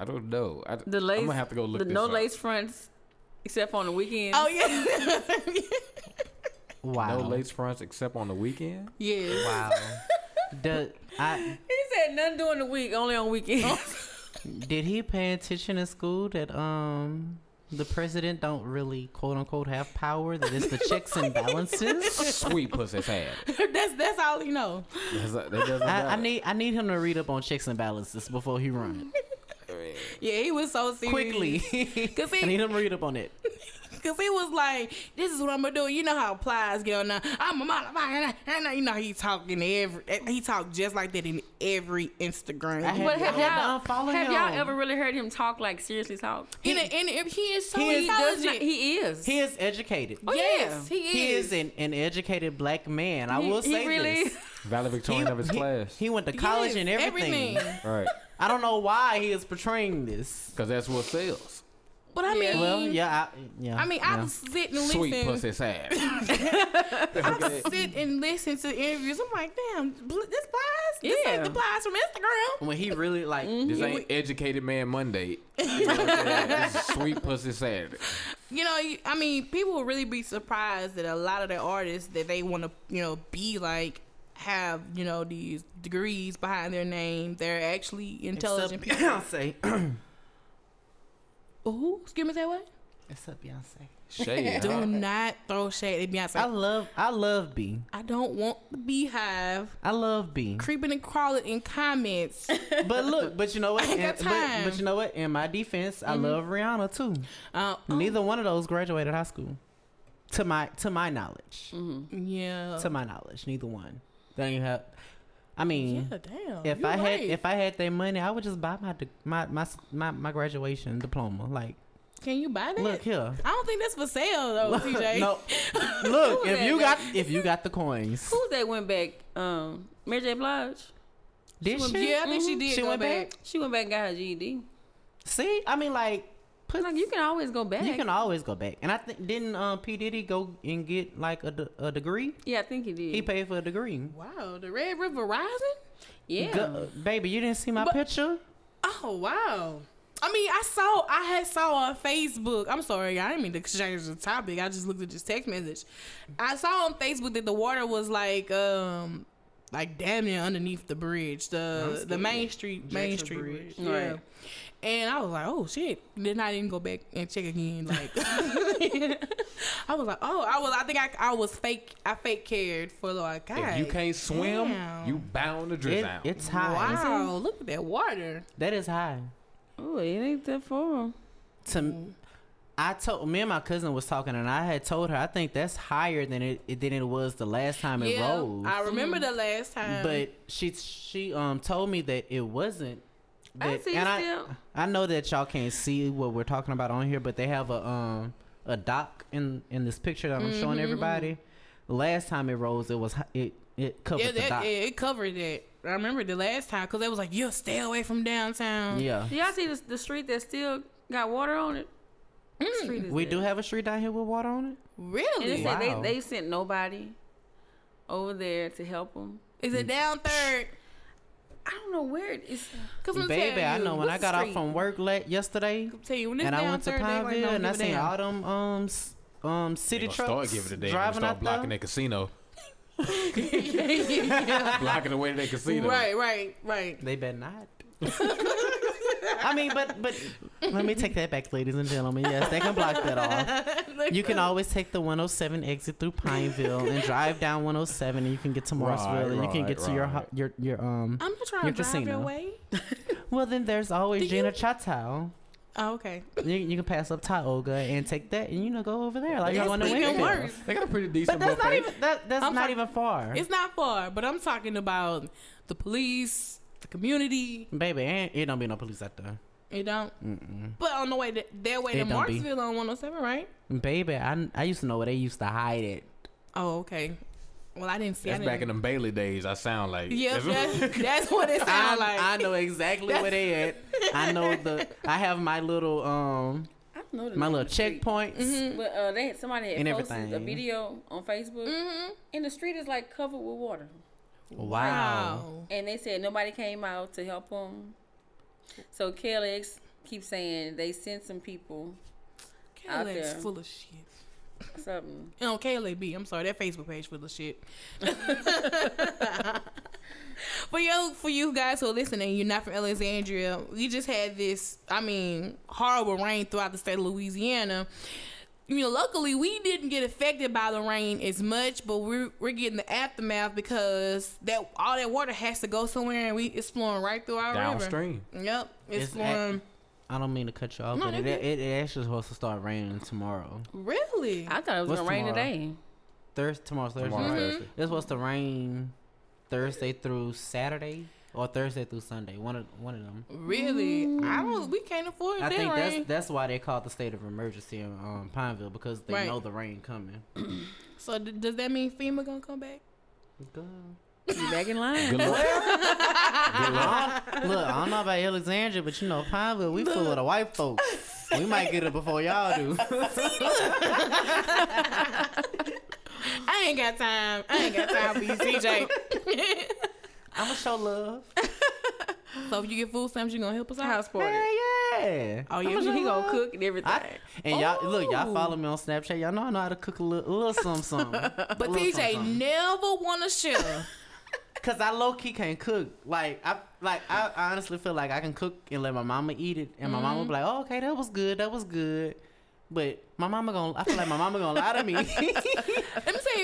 I don't know. I, the lace? I'm gonna have to go look the this no up. lace fronts, except on the weekends. Oh yeah. Wow. No lace fronts except on the weekend. yeah. Wow. the, I, He said none during the week, only on weekends. did he pay attention in school that um the president don't really quote unquote have power? That it's the checks and balances. Sweet pussy's hand. that's that's all you know. That's, that doesn't I, I need I need him to read up on checks and balances before he runs Yeah, he was so serious. quickly. Cause I need him to read up on it. Cause Cause he was like, "This is what I'm gonna do." You know how Plies get on now. I'm a motherfucker, and you know he talking every. He talk just like that in every Instagram. I But have I had to y'all, unfollow have him. y'all ever really heard him talk like seriously talk? and, and if he is so He is- He intelligent. not, he is. He is educated. Oh, yes, yeah. he is. He is an, an educated black man. I He- will he say really this. is. Valedictorian of his he, class. he went to college Yes, and everything. right. I don't know why he is portraying this. Because that's what sells. But I mean, Well, yeah, I, yeah. I mean, I yeah. was sitting and Sweet pussy sad. I sit and listen to interviews. I'm like, damn, bl- this Plies? This Yeah. ain't the Plies from Instagram. when he really like mm-hmm. This ain't educated man Monday. You know what I'm saying? This sweet pussy Saturday. You know, I mean, people will really be surprised that a lot of the artists that they want to, you know, be like have, you know, these degrees behind their name. They're actually intelligent except people. Beyonce. Ooh, excuse me, say what? except Beyonce. Shade. Do not throw shade at Beyonce. I I, love I love B. I don't want the Beyhive I love B. creeping and crawling in comments. But look, but you know what? I ain't got In- but, but you know what? In my defense, I love Rihanna too. Uh, Neither one of those graduated high school. To my to my knowledge. yeah. To my knowledge, neither one. Don't have. I mean, yeah, damn. if I had if I had that money, I would just buy my my my my, my graduation diploma. Like, can you buy that? look here. I don't think that's for sale though, TJ. no, look if you got if you got the coins. Who that went back? Um, Mary J. Blige. Did she? Yeah, I think she did She go went back. back? She went back and got her GED. See, I mean, like, put Like you can always go back. you can always go back. And I think didn't um, P Diddy go and get like a, de- a degree? Yeah, I think he did. He paid for a degree. Wow, the Red River Rising. yeah. Go- baby, you didn't see my But- picture? Oh wow. I mean, I saw I had saw on Facebook. I'm sorry, I didn't mean to change the topic. I just looked at this text message. I saw on Facebook that the water was like um like damn near underneath the bridge, the the Main Street Main Street Bridge. bridge. Yeah. Right. And I was like, oh shit. Then I didn't go back and check again. Like, I was like, oh, I was. I think I, I was fake. I fake cared for like, God, If you can't swim, damn. you bound to drift It, out. it's high. Wow, look at that water. That is high. Oh, it ain't that far. To I told me and my cousin was talking, and I had told her I think that's higher than it than it was the last time it yeah, rose. I remember the last time. but she she um told me that it wasn't. I see and I still. I know that y'all can't see what we're talking about on here, but they have a um a dock in in this picture that I'm Mm-hmm, showing everybody. The last time it rose, it was it it covered yeah, the that, dock. yeah, it covered that. I remember the last time because they was like, "You stay away from downtown." yeah. Do y'all see the, the street that still got water on it? What street is We that? do have a street down here with water on it. And really. they said Wow. they, they sent nobody over there to help them. Is it down third? I don't know where it is. Cause I'm Baby, tell I know when I got the off from work late yesterday, Tell you when it's and I went to third, like, Pineville, and I give a seen all them um um city gonna trucks start giving it a day. driving Start out blocking there. their casino. yeah. blocking the way to their casino. Right, right, right. They better not. I mean, but but let me take that back, ladies and gentlemen. Yes, they can block that off. You can always take the 107 exit through Pineville and drive down 107, and you can get to Right, Morrisville, and you can right, get to your right. ho- your your um. I'm not trying Your to drive casino. your way. Well, then there's always Do Gina you- Chateau. Oh, okay. You, you can pass up Tioga and take that, and you know go over there like you're going to even worse. They got a pretty decent But that's not even that, that's I'm not talk- even far. It's not far, but I'm talking about the police, the community. Baby, ain't, it don't be no police out there. It don't. Mm-mm. But on the way to, their way It to don't be. Marksville on 107, right? Baby, I, I used to know where they used to hide it. Oh, okay. Well, I didn't see. That's I back in didn't- Bailey days. I sound like. Yep, That's- that's, that's what it sounds like. I know exactly where they at. I know the. I have my little um I don't know the my little of the street. checkpoints. But uh, they had somebody had And posted a video on Facebook, Mhm. and the street is like covered with water. Wow. And they said nobody came out to help them. So KLX keeps saying they sent some people out KLX full of shit. something. You know, KLAB. I'm sorry, that Facebook page full of shit. but yo, for you guys who are listening, you're not from Alexandria. We just had this, I mean, horrible rain throughout the state of Louisiana. You know, luckily we didn't get affected by the rain as much, but we're we're getting the aftermath because that all that water has to go somewhere, and we it's flowing right through our river. Downstream. Yep, it's, It's flowing. I don't mean to cut you off, No, but it, you're it, it actually supposed to start raining tomorrow. Really? I thought it was What's gonna rain tomorrow? today. Thursday, tomorrow's Thursday. Tomorrow, Mhm. Thursday. It's supposed to rain Thursday through Saturday or Thursday through Sunday. One of one of them. Really? I don't. We can't afford I that think rain. that's that's why they called the state of emergency in um, Pineville because they Right. know the rain coming. so d- does that mean FEMA gonna come back? You back in line? Good luck. Good luck. Look, I don't know about Alexandria, but you know Pineville, we full of the white folks. We might get it before y'all do. I ain't got time. I ain't got time for you, CJ. I'ma show love. so if you get food stamps, you gonna help us out? House party. Hell yeah. Oh He yeah, gonna, he gonna cook and everything. I, and y'all look, y'all Oh. follow me on Snapchat. Y'all know I know how to cook a little, a little something, something. But A TJ something, something. never wanna share. Cause I low key can't cook. Like I like I honestly feel like I can cook and let my mama eat it, and my mama mm-hmm. be like, "Oh, okay, that was good, that was good." But my mama gonna, I feel like my mama gonna lie to me.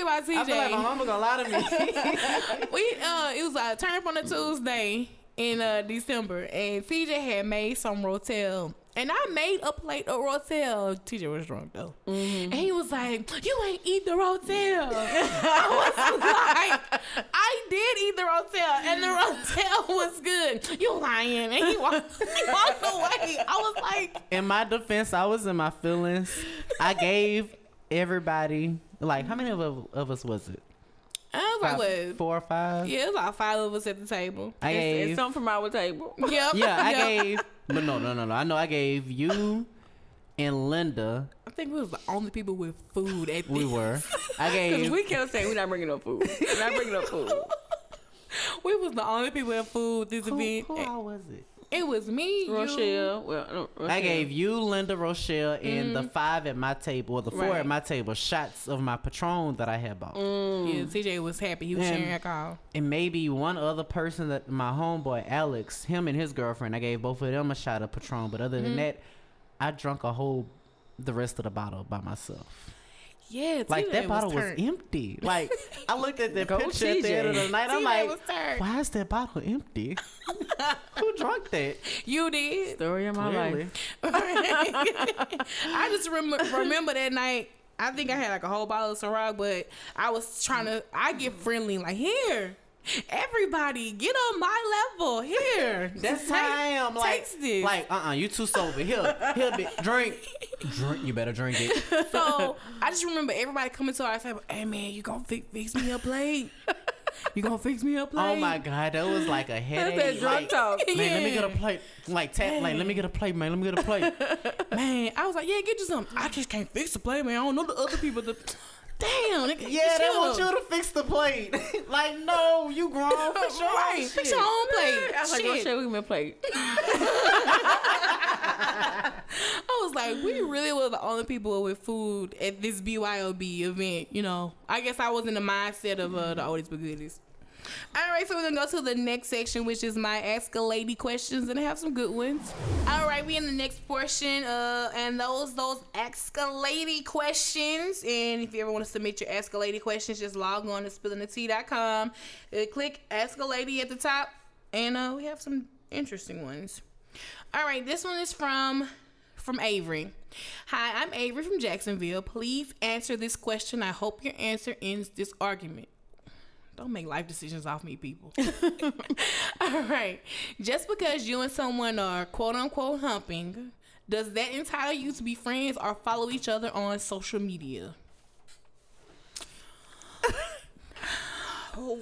I Let me tell you about feel like my TJ. mama gonna lie to me. We uh, it was a turn up on a Tuesday in uh December, and TJ had made some rotel. And I made a plate of rotel. TJ was drunk though, and he was like, "You ain't eat the rotel." I was like, "I did eat the rotel, and the rotel was good." You lying? And he walked, he walked away. I was like, in my defense, I was in my feelings. I gave everybody like how mm-hmm. many of, of us was it? I was like, "What?" four or five. Yeah, it was like five of us at the table. I It's, gave. something from our table. Yep. yeah, I yep. gave. But no, no, no, no. I know I gave you and Linda. I think we was the only people with food at We this. were. I gave. we kept saying we're not bringing no food. We're not bringing no food. We was the only people with food this who, event. who all was it? It was me, you. Rochelle. Well, Rochelle. I gave you, Linda, Rochelle, and the mm. five at my table, or the four Right. at my table, shots of my Patron that I had bought. Mm. Yeah, TJ was happy. He was And- sharing alcohol. And maybe one other person that my homeboy Alex, him and his girlfriend, I gave both of them a shot of Patron. But other than mm-hmm. that, I drunk a whole the rest of the bottle by myself. Yeah, Like TJ that bottle was, turned. empty. Like I looked at that Go picture at the end of the TJ. night. I'm like, was turned. why is that bottle empty? Who drunk that? You did. Story of my Clearly. life. I just rem- remember that night. I think I had like a whole bottle of Ciroc, but I was trying to. I get friendly, like here, everybody get on my level. Here, That's how I am. Like, this. like, uh, uh you too sober. Here, here, be, drink, drink. You better drink it. So I just remember everybody coming to our table. Hey man, you gonna fix, fix me a plate? You gonna fix me a plate? Oh my god, that was like a That's headache. that drunk like, talk. Man, let me get a Yeah. plate. Like tap, like let me get a plate, man. Let me get a plate. Man, I was like, yeah, get you some. I just can't fix the plate, man. I don't know the other people. To... Damn, nigga, Yeah, they chill. want you to fix the plate. like, no, you grown. Fix your own right. shit. Fix your own plate. I was like, Shit. Rochelle, give me a plate. I was like, we really were the only people with food at this BYOB event. You know, I guess I was in the mindset of uh, the oldest but goodies. All right, so we're gonna go to the next section, which is my Ask a Lady questions, and I have some good ones. All right, we in the next portion, uh, and those those Ask a Lady questions. And if you ever want to submit your Ask a Lady questions, just log on to spillingthetea.com, uh, click Ask a Lady at the top, and uh, we have some interesting ones. All right, this one is from from Avery. Hi, I'm Avery from Jacksonville. Please answer this question. I hope your answer ends this argument. Don't make life decisions off me, people. All right. Just because you and someone are quote unquote humping, does that entitle you to be friends or follow each other on social media? Oh,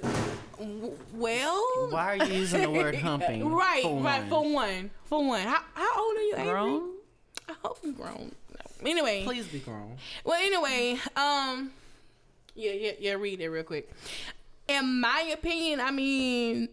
well, Why are you using the word humping? right, for right. one? For one, for one. How, how old are you, Avery? Grown? I hope you're grown. Anyway, Please be grown. well, anyway, um, yeah, yeah, yeah. Read it real quick. In my opinion, I mean,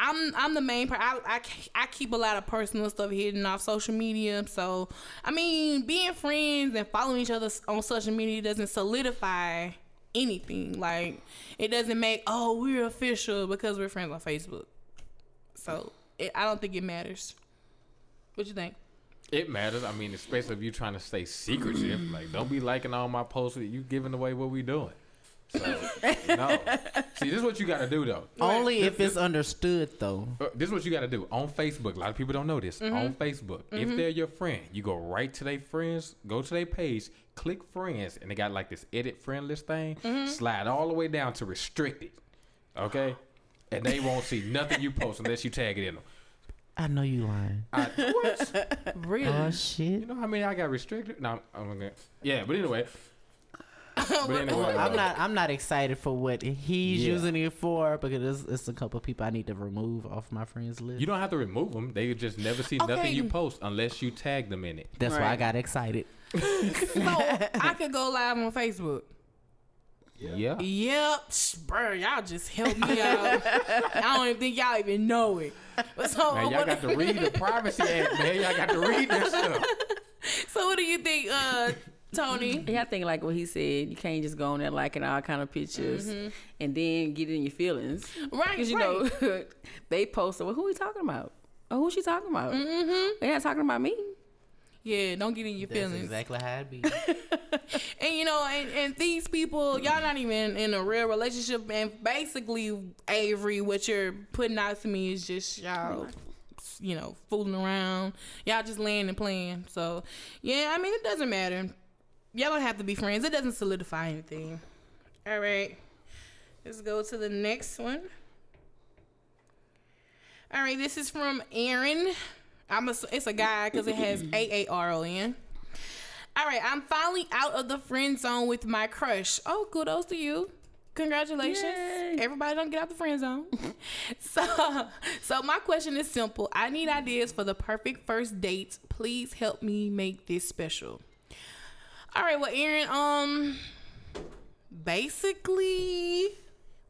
I'm I'm the main part. I, I I keep a lot of personal stuff hidden off social media. So, I mean, being friends and following each other on social media doesn't solidify anything. Like, it doesn't make oh we're official because we're friends on Facebook. So, it, I don't think it matters. What you think? It matters. I mean, especially if you're trying to stay secretive. like, don't be liking all my posts. That you giving away what we doing. So no. See, this is what you got to do though. Only if it's understood, though. Uh, this is what you got to do on Facebook. A lot of people don't know this. Mm-hmm. On Facebook, if they're your friend, you go right to their friends, go to their page, click friends, and they got like this edit friend list thing. Mm-hmm. Slide all the way down to restricted. Okay, and they won't see nothing you post unless you tag it in them. I know you lying. I, what? Really? Oh shit. You know how many I got restricted? No, I'm gonna. Yeah, but anyway. But anyway, I'm not. I'm not excited for what he's Yeah. using it for because it's, it's a couple people I need to remove off my friends list. You don't have to remove them. They just never see Okay. nothing you post unless you tag them in it. That's why I got excited. so I could go live on Facebook. Yeah. Yep, sh- bro, y'all just help me out. I don't even think y'all even know it. But so, Man, y'all got to read the privacy act, man. Y'all got to read this stuff. so what do you think, uh, Toni? Yeah, I think like what he said, you can't just go on there liking all kind of pictures and then get in your feelings. Right, Because you right. know they posted. well, who we talking about? Oh, who she talking about? Mm-hmm. They're not talking about me. Yeah, don't get in your That's feelings. exactly how it be. And you know, and, and these people, y'all not even in a real relationship. And basically, Avery, what you're putting out to me is just y'all, you know, fooling around. Y'all just laying and playing. So, yeah, I mean, it doesn't matter. Y'all don't have to be friends. It doesn't solidify anything. All right, let's go to the next one. All right, this is from Aaron. I'm a, it's a guy because it has A A R O N. All right, I'm finally out of the friend zone with my crush. Oh, kudos to you. Congratulations. Yay. Everybody don't get out the friend zone. so, so my question is simple. I need ideas for the perfect first date. Please help me make this special. All right, well, Aaron, um basically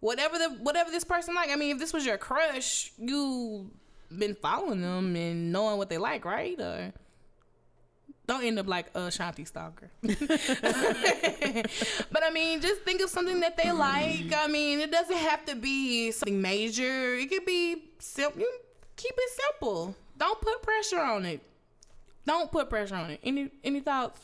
whatever the whatever this person like. I mean, if this was your crush, you been following them and knowing what they like, right? Or don't end up like a Shanti stalker. but I mean, just think of something that they like. I mean, it doesn't have to be something major. It could be simple. Keep it simple. Don't put pressure on it. Don't put pressure on it. Any any thoughts?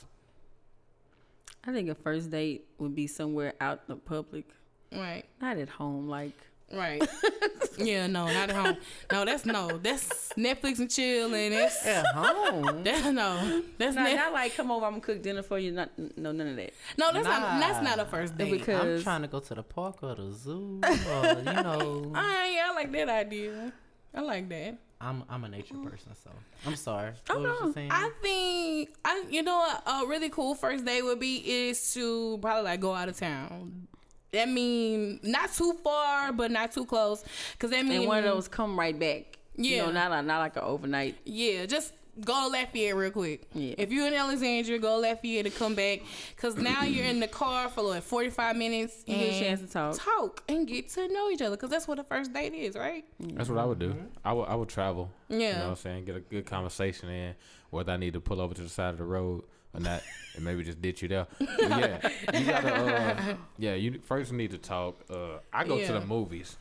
I think a first date would be somewhere out in the public, Right. not at home. Like, Right. yeah, no, not at home. No, that's no. That's Netflix and chill and it's At home. that no. That's not, net, not like come over, I'm gonna cook dinner for you. Not, no, none of that. no, that's not that's not a first date. Because- I'm trying to go to the park or the zoo, or you know, Ah, yeah, I like that idea. I like that. I'm I'm a nature person, so I'm sorry. What was you saying? I think I you know what a really cool first day would be is to probably like go out of town. That mean not too far, but not too close. Cause that mean And one of those come right back. You Yeah. know, not like, not like an overnight. Yeah, just go to Lafayette real quick. Yeah. If you're in Alexandria, go to Lafayette and come back. Cause now you're in the car for like 45 minutes You get a chance to talk. talk and get to know each other. Cause that's what a first date is, right? That's what I would do. I would I would travel. Yeah. You Yeah. know what I'm saying? Get a good conversation in, whether I need to pull over to the side of the road or not, and maybe just ditch you there. But yeah, you gotta. Uh, yeah, you first need to talk. Uh, I go to the movies.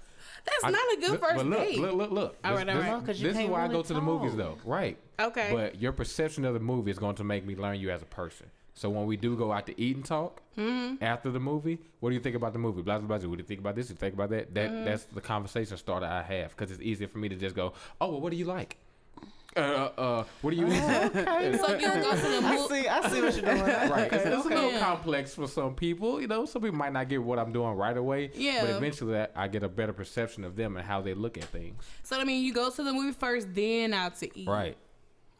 That's I- not a good look- first but look, date. Look, look, look. All This- right, all this, right. No, 'cause you this is can't why I really go to the movies, though. Right. Okay. But your perception of the movie is going to make me learn you as a person. So when we do go out to eat and talk Mm-hmm. after the movie, what do you think about the movie? Blah blah blah. What do you think about this? You think about that? That Mm-hmm. that's the conversation starter I have because it's easier for me to just go, oh well, what do you like? Uh, uh, what do you eat? so you go to the I movie. see. I see what you're doing. Right, it's, it's a little complex for some people. You know, some people might not get what I'm doing right away. Yeah. But eventually, I- I get a better perception of them and how they look at things. So I mean, you go to the movie first, then out to eat. Right.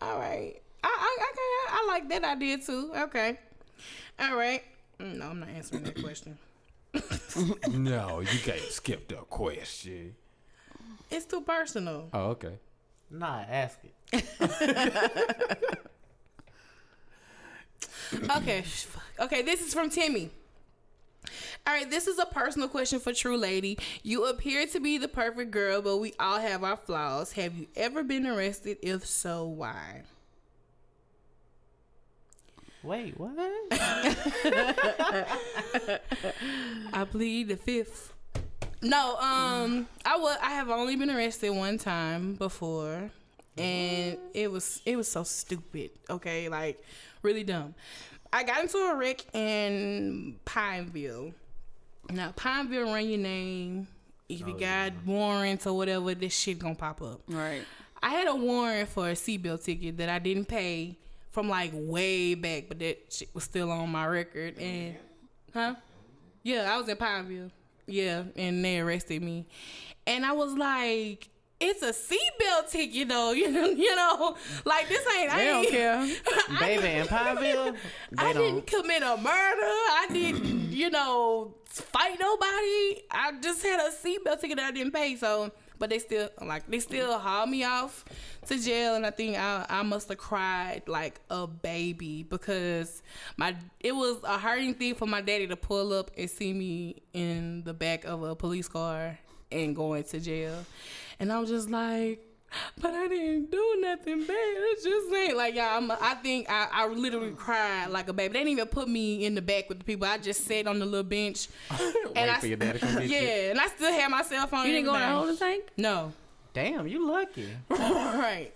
All right. I I I, I like that idea too. Okay. All right. Mm, No, I'm not answering that question. no, you can't skip the question. It's too personal. Oh, okay. Nah, ask it. Okay. Okay, this is from Timmy. All right, this is a personal question for Tru Lady. You appear to be the perfect girl, but we all have our flaws. Have you ever been arrested? If so, why? Wait, what? I plead the fifth. No, um, I was I have only been arrested one time before, and it was it was so stupid. Okay, like really dumb. I got into a wreck in Pineville, Now Pineville run your name. If Oh, you got warrants or whatever, this shit gonna pop up. Right. I had a warrant for a seatbelt ticket that I didn't pay from like way back, but that shit was still on my record. And huh? Yeah, I was in Pineville. Yeah, and they arrested me, and I was like. It's a seatbelt ticket, though. You know, you know, like this ain't. I They don't care. Baby in Pineville, they I don't. didn't commit a murder. I didn't, you know, fight nobody. I just had a seatbelt ticket that I didn't pay. So, but they still like they still hauled me off to jail, and I think I I must have cried like a baby because my it was a hurting thing for my daddy to pull up and see me in the back of a police car and going to jail, and I was just like but I didn't do nothing bad. It's just ain't like y'all. I'm, I think I, I literally cried like a baby. They didn't even put me in the back with the people. I just sat on the little bench. Wait I, for your daddy to come yeah, you. and I still had my cell phone. You and didn't go in the everything. holding tank? No. Damn, you lucky. right.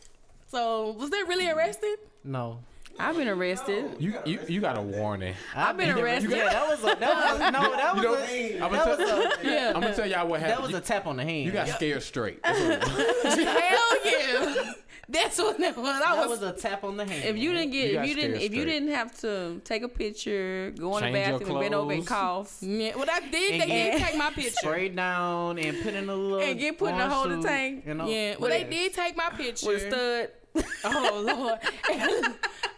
So was they really arrested? No. I've been arrested. You, you you got a warning. I've been arrested. Yeah, that was a that was no, that You was know, a, I'm that gonna, was a Yeah. I'm gonna tell y'all what happened. that was a tap on the hand. you, you got scared straight. That's what. Hell yeah. That's what that was. I that was. was a tap on the hand. If you didn't get, You if you didn't, scared if you didn't have to take a picture, go in the Change your bathroom, and bend over and cough, yeah, well, I did. And They did take my picture. spray down and put in a little And get put in the orange holding tank. You know? Yeah. Well, they did take my picture. with a stud, Oh Lord.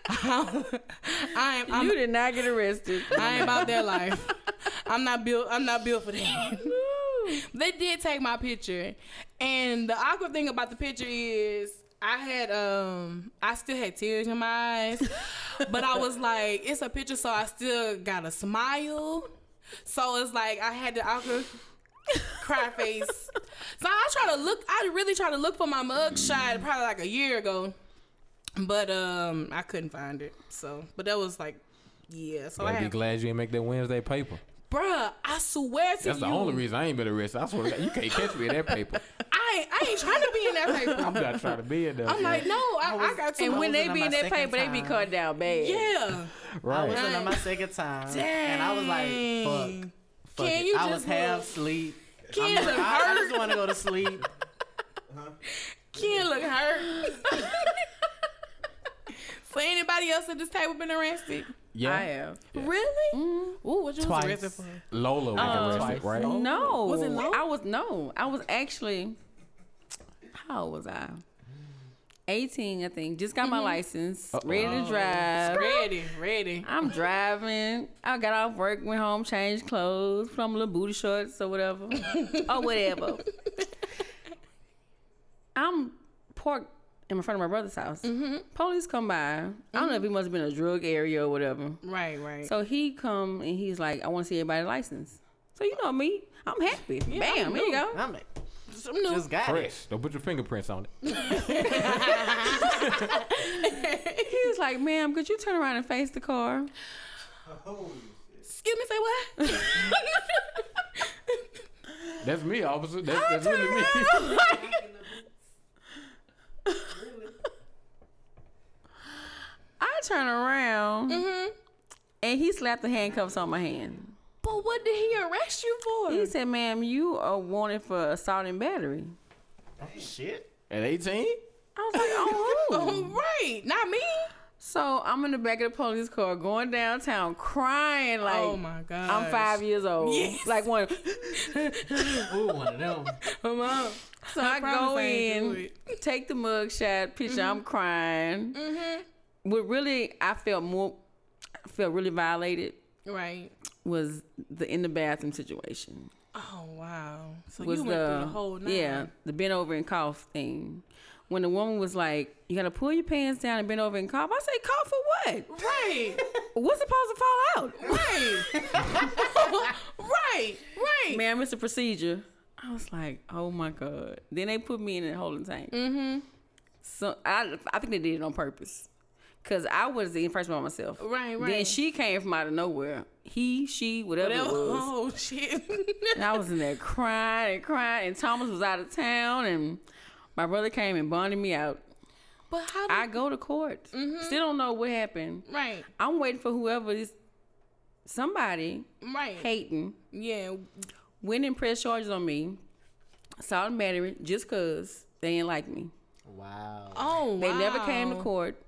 I am. I'm, you did not get arrested. I ain't about that life. I'm not built. I'm not built for that. they did take my picture, and the awkward thing about the picture is I had um I still had tears in my eyes, but I was like, it's a picture, so I still got a smile. So it's like I had the awkward cry face. So I try to look. I really try to look for my mug shot probably like a year ago, but um I couldn't find it. So, but that was like. Yeah, so I I'd be have glad you didn't make that Wednesday paper. Bruh, I swear to That's you. That's the only reason I ain't been arrested. I swear to God, you can't catch me in that paper. I ain't, I ain't trying to be in that paper. I'm not trying to be in there. I'm like, no, I, I got to. And when they be in that second paper, they be time. cut down bad. yeah. Right. I right. was in on my second time, Dang. and I was like, "Fuck, fuck Can it." you I was half look- asleep. Ken I'm look like, I, I just hurt. want to go to sleep. Ken look hurt. so anybody else at this table been arrested? Yeah. I have. Really? Ooh, what you Twice. was arrested for? Lola was Uh, arrested, twice. right? No, Was it low? I was no. I was actually. How old was I? 18, I think. Just got my mm-hmm. license, ready to drive. Ready, ready. I'm driving. I got off work, went home, changed clothes, put on my little booty shorts or whatever, or whatever. I'm parked in front of my brother's house. Mm-hmm. Police come by. I don't know if he mm-hmm. must have been a drug area or whatever. Right, right. So he come and he's like, I want to see everybody's license. So you know me, I'm happy. Bam, here you go. I'm like, Some new- just got it. Fresh. Don't put your fingerprints on it. He was like, ma'am, could you turn around and face the car? Excuse me, say what? That's me, officer. That's, that's really me. I turn around Mm-hmm. and he slapped the handcuffs on my hand. But what did he arrest you for? He said, ma'am, you are wanted for assault and battery. Oh, shit. At 18? I was like, oh, who? Oh, right, not me. So I'm in the back of the police car going downtown crying like oh my god. I'm five years old. Yes. Like one. Ooh, one of them. Come on. So I, promise go I in, take the mugshot picture. I'm crying. Mm-hmm. What really I felt more, I felt really violated Right. Was the in the bathroom situation. Oh wow. So was you went through the whole night. yeah the bend over and cough thing. When the woman was like, "You gotta pull your pants down and bend over and cough," I say, "Cough for what? Right. What's supposed to fall out?" Right. right. Right. Man, it's a procedure. I was like, "Oh my god!" Then they put me in a holding tank. Mm-hmm. So I, I think they did it on purpose, cause I was the first by myself. Right, right. Then she came from out of nowhere. He, she, whatever, Whatever. it was. Oh shit. And I was in there crying and crying, and Thomas was out of town, and my brother came and bonded me out. but how? Did, I go to court. Mm-hmm. Still don't know what happened. right. I'm waiting for whoever this somebody Right. hating Yeah. went and pressed charges on me, assault and battery, just cause they didn't like me. Wow. Oh, They never came to court,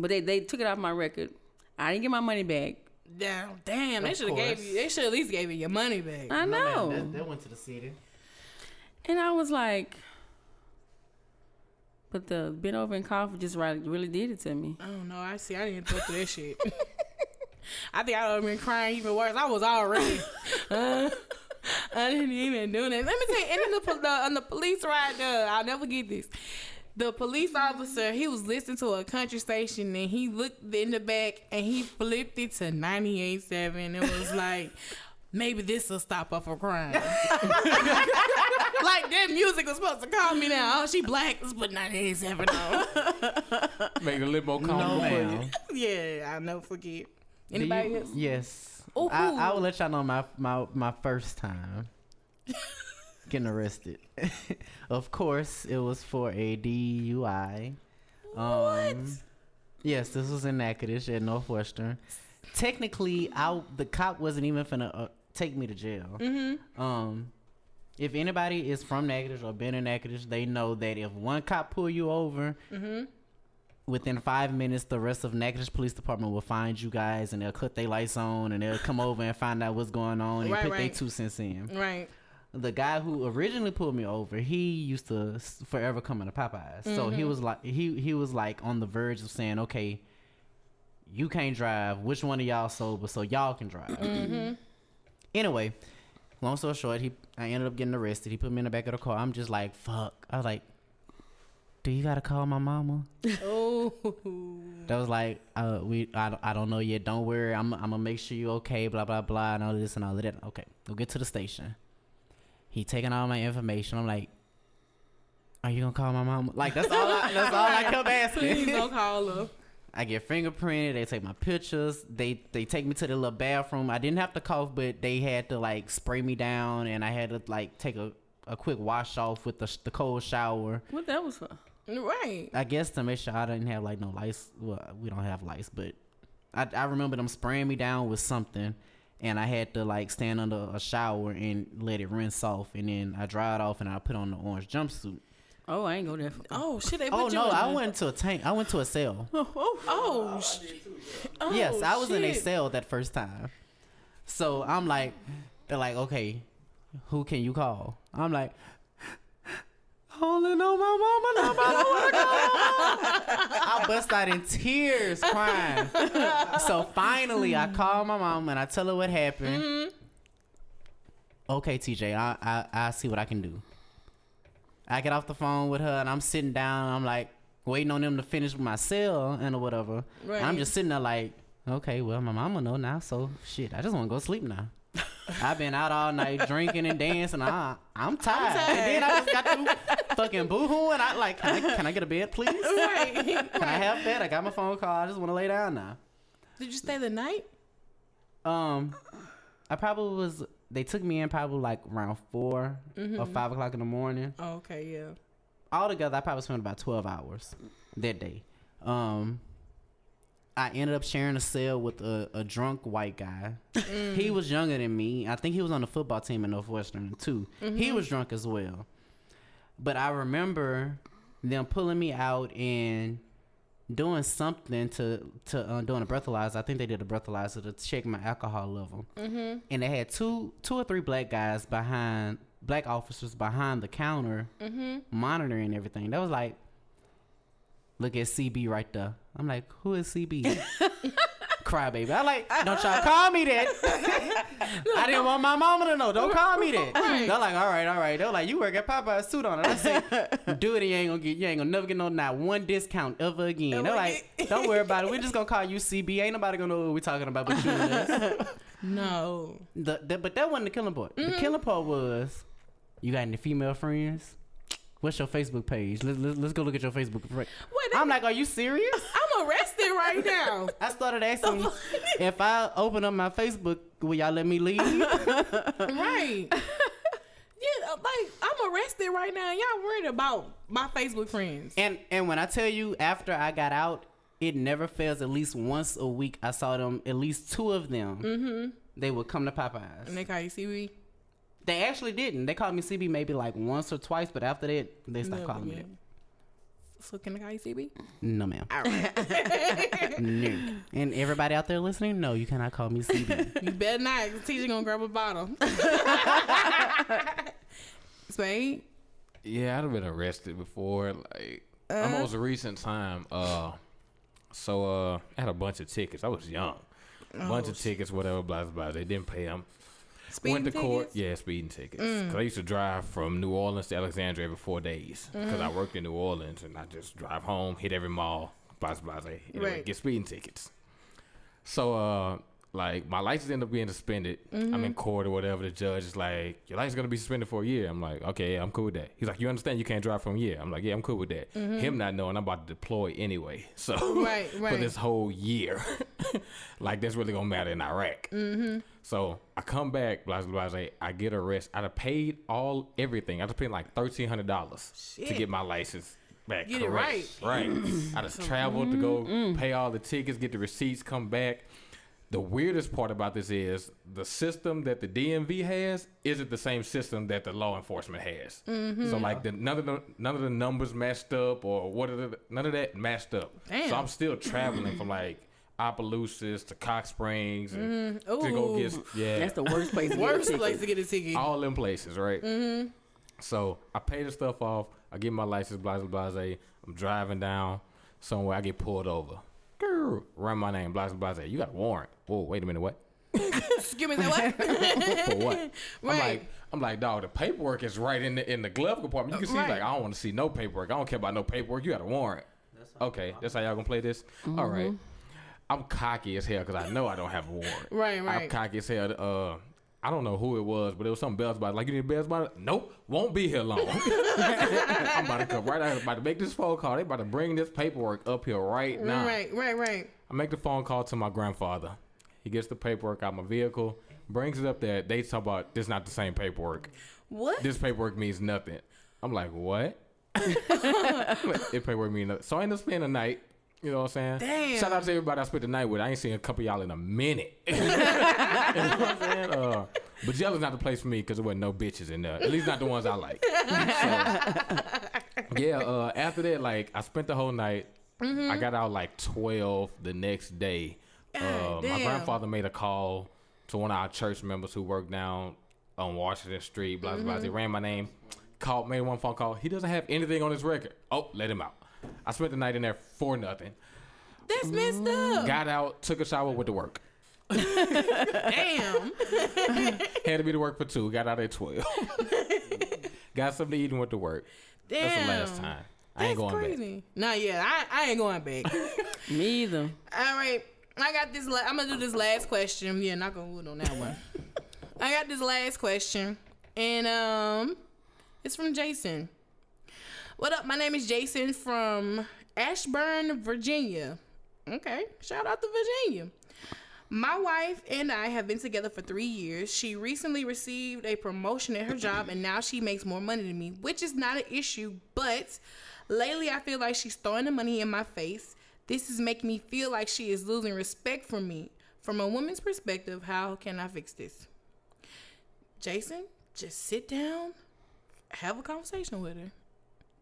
but they, they took it off my record. I didn't get my money back. Damn, damn. They should have gave you. They should at least gave you your money back. I know. That, that went to the city. And I was like, but the bent over and cough just right, really did it to me. I don't know. I see. I didn't go through that shit. I think I would have been crying even worse. I was already. Uh, I didn't even do that. Let me tell you, and then the, the, on the police ride there, I'll never get this. The police officer, he was listening to a country station and he looked in the back and he flipped it to 98.7 and it was like, maybe this will stop her from crying. like that music was supposed to calm me down. Oh, she black. Let's put 98.7 on. Make it a little more No, for you. Yeah, I'll never forget. Anybody you- else? Yes. Ooh. I, I will let y'all know my my my first time getting arrested. of course, it was for a DUI. Um, yes, this was in Natchitoches at Northwestern. Technically, I the cop wasn't even finna uh, take me to jail. Mm-hmm. Um, if anybody is from Natchitoches or been in Natchitoches, they know that if one cop pull you over, Mm-hmm. within five minutes, the rest of Natchitoches Police Department will find you guys and they'll cut their lights on and they'll come over and find out what's going on and Right, put their two cents in. Right. The guy who originally pulled me over, he used to forever come into Popeyes. So Mm-hmm. he was like, he he was like on the verge of saying, okay, you can't drive. Which one of y'all sober so y'all can drive? Mm-hmm. Anyway, long story short, he I ended up getting arrested. He put me in the back of the car. I'm just like, fuck. I was like, do you gotta call my mama? Oh. That was like, uh, we, I, don't- I don't know yet. Don't worry. I'm, I'm gonna make sure you okay. Blah blah blah, and all this and all of that. Okay, we'll get to the station. He taking all my information. I'm like, are you gonna call my mom? Like that's all. I, that's all I kept Please asking. don't call her. I get fingerprinted. They take my pictures. They they take me to the little bathroom. I didn't have to cough, but they had to like spray me down, and I had to like take a, a quick wash off with the sh- the cold shower. What that was for? Right. I guess to make sure I didn't have like no lice. Well, we don't have lice, but I, I remember them spraying me down with something, and I had to like stand under a shower and let it rinse off, and then I dried off and I put on the orange jumpsuit. Oh, I ain't go there. For, Oh shit! They put Oh you no, in I the- went to a tank. I went to a cell. Oh. oh sh- oh, yes, I was in a cell that first time. So I'm like, they're like, okay, who can you call? I'm like. Only know my mama, nobody wanna call. I bust out in tears, crying. so finally, I call my mom and I tell her what happened. Mm-hmm. Okay, TJ, I, I I see what I can do. I get off the phone with her and I'm sitting down. I'm like waiting on them to finish my cell and or whatever. Right. I'm just sitting there like, okay, well, my mama know now, so shit. I just want to go sleep now. I've been out all night drinking and dancing. I, I'm tired. And then I just got through fucking boohoo and I like, can I, can I get a bed, please? Right. Can I have that? I got my phone call. I just want to lay down now. Did you stay the night? Um, I probably was. They took me in probably like around 4 or five o'clock in the morning. Oh, okay. Yeah. All Altogether, I probably spent about twelve hours that day. Um, I ended up sharing a cell with a, a drunk white guy. He was younger than me. I think he was on the football team in Northwestern too. He was drunk as well. But I remember them pulling me out and doing something to to uh, doing a breathalyzer. I think they did a breathalyzer to check my alcohol level. Mm-hmm. And they had two two or three black guys behind black officers behind the counter monitoring everything. That was like, look at CB right there. I'm like, who is CB? Crybaby. I like, don't y'all call me that. I didn't want my mama to know. Don't call me that. They're like, all right, all right. They're like, you work at Popeye's suit on it. I say, do it. You ain't gonna get. You ain't gonna never get no not one discount ever again. They're like, don't worry about it. We're just gonna call you CB. Ain't nobody gonna know what we're talking about but you and us. No. The, the, but that wasn't the killing part. The killing part was, you got any female friends? What's your Facebook page? Let's, let's, let's go look at your Facebook. Wait, I'm like, are you serious? I'm arrested right now. I started asking if I open up my Facebook, will y'all let me leave? right. Yeah, like I'm arrested right now. Y'all worried about my Facebook friends. and and when I tell you after I got out, it never fails. At least once a week, I saw them. At least two of them. Mm-hmm. They would come to Popeyes. And they call you CB. They actually didn't. They called me CB maybe like once or twice, but after that, they stopped Never calling me again. So can I call you CB? No, ma'am. All right. No. And everybody out there listening, no, you cannot call me CB. you better not. 'cause Teacher gonna grab a bottle. Spade. Yeah, I'd have been arrested before. Like Uh-huh. the most recent time. Uh, so uh, I had a bunch of tickets. I was young. A bunch Oh, of tickets, whatever, blah blah. blah. They didn't pay them. Speeding Went to court. tickets? Mm. Yeah, speeding tickets. Cause I used to drive from New Orleans to Alexandria every four days. Because Mm-hmm. I worked in New Orleans and I just drive home, hit every mall, blah blah. blah. Anyway, Right. get speeding tickets. So uh, like my license ended up being suspended. I'm Mm-hmm. in court or whatever. The judge is like, your license gonna be suspended for a year. I'm like, okay, I'm cool with that. He's like, you understand you can't drive for a year. I'm like, yeah, I'm cool with that. Him not knowing I'm about to deploy anyway. So Mm-hmm. Right, for this whole year, like that's really gonna matter in Iraq. Mm-hmm. So I come back, blah blah blah. I get arrested. I'd have paid all everything. I'd have paid like thirteen hundred dollars to get my license back. Get it correct. right. I just traveled to Mm-hmm. go pay all the tickets, get the receipts, come back. The weirdest part about this is the system that the DMV has isn't the same system that the law enforcement has. Mm-hmm. So like the none of the none of the numbers matched up or what are the, none of that matched up. Damn. So I'm still traveling from like Opelousas to Cox Springs and to go Mm-hmm. Ooh. get yeah That's the worst place. to get a Worst ticket. place to get a ticket. all them places, right? Mm-hmm. So I pay the stuff off. I get my license, blah blah blah. I'm driving down somewhere. I get pulled over. Grr, Run my name, blah blah blah. You got a warrant. Whoa, wait a minute, what? Excuse me, say what? For what? I'm like, I'm like, dog. The paperwork is right in the in the glove compartment. You can see, Right. like, I don't want to see no paperwork. I don't care about no paperwork. You got a warrant. Okay, that's how y'all gonna play this. All right. I'm cocky as hell because I know I don't have a warrant. Right, right. I'm cocky as hell. Uh, I don't know who it was, but it was some bells about it. Like, you need bells about it? Nope, won't be here long. I'm about to come right out. About to make this phone call. They about to bring this paperwork up here right now. Right, right, right. I make the phone call to my grandfather. He gets the paperwork out my vehicle, brings it up there. They talk about this not the same paperwork. What? This paperwork means nothing. I'm like, what? it paperwork means nothing. So I end up spending the night. You know what I'm saying? Damn. Shout out to everybody I spent the night with. I ain't seen a couple of y'all in a minute. you know what I'm saying? Uh, but jail is not the place for me because there wasn't no bitches in there. At least not the ones I like. So, yeah. Uh, after that, like I spent the whole night. I got out like 12 the next day. Uh, my grandfather made a call to one of our church members who worked down on Washington Street. Blah blah blah. He ran my name. Called, made one phone call. He doesn't have anything on his record. Oh, let him out. I spent the night in there for nothing. That's messed up. Got out, took a shower, went to work. Damn. Had to be to work for two. Got out at twelve. Got something to eat and went to work. Damn. That's the last time. I ain't That's going back. crazy. Nah, yeah, I, I ain't going back. Me either. All right, I got this. La- I'm gonna do this last question. Yeah, not gonna wood on that one. I got this last question, and um, it's from Jason. What up? My name is Jason from Ashburn, Virginia. Okay, shout out to Virginia. My wife and I have been together for three years. She recently received a promotion at her job and now she makes more money than me, which is not an issue. But lately, I feel like she's throwing the money in my face. This is making me feel like she is losing respect for me. From a woman's perspective, how can I fix this? Jason, just sit down, have a conversation with her.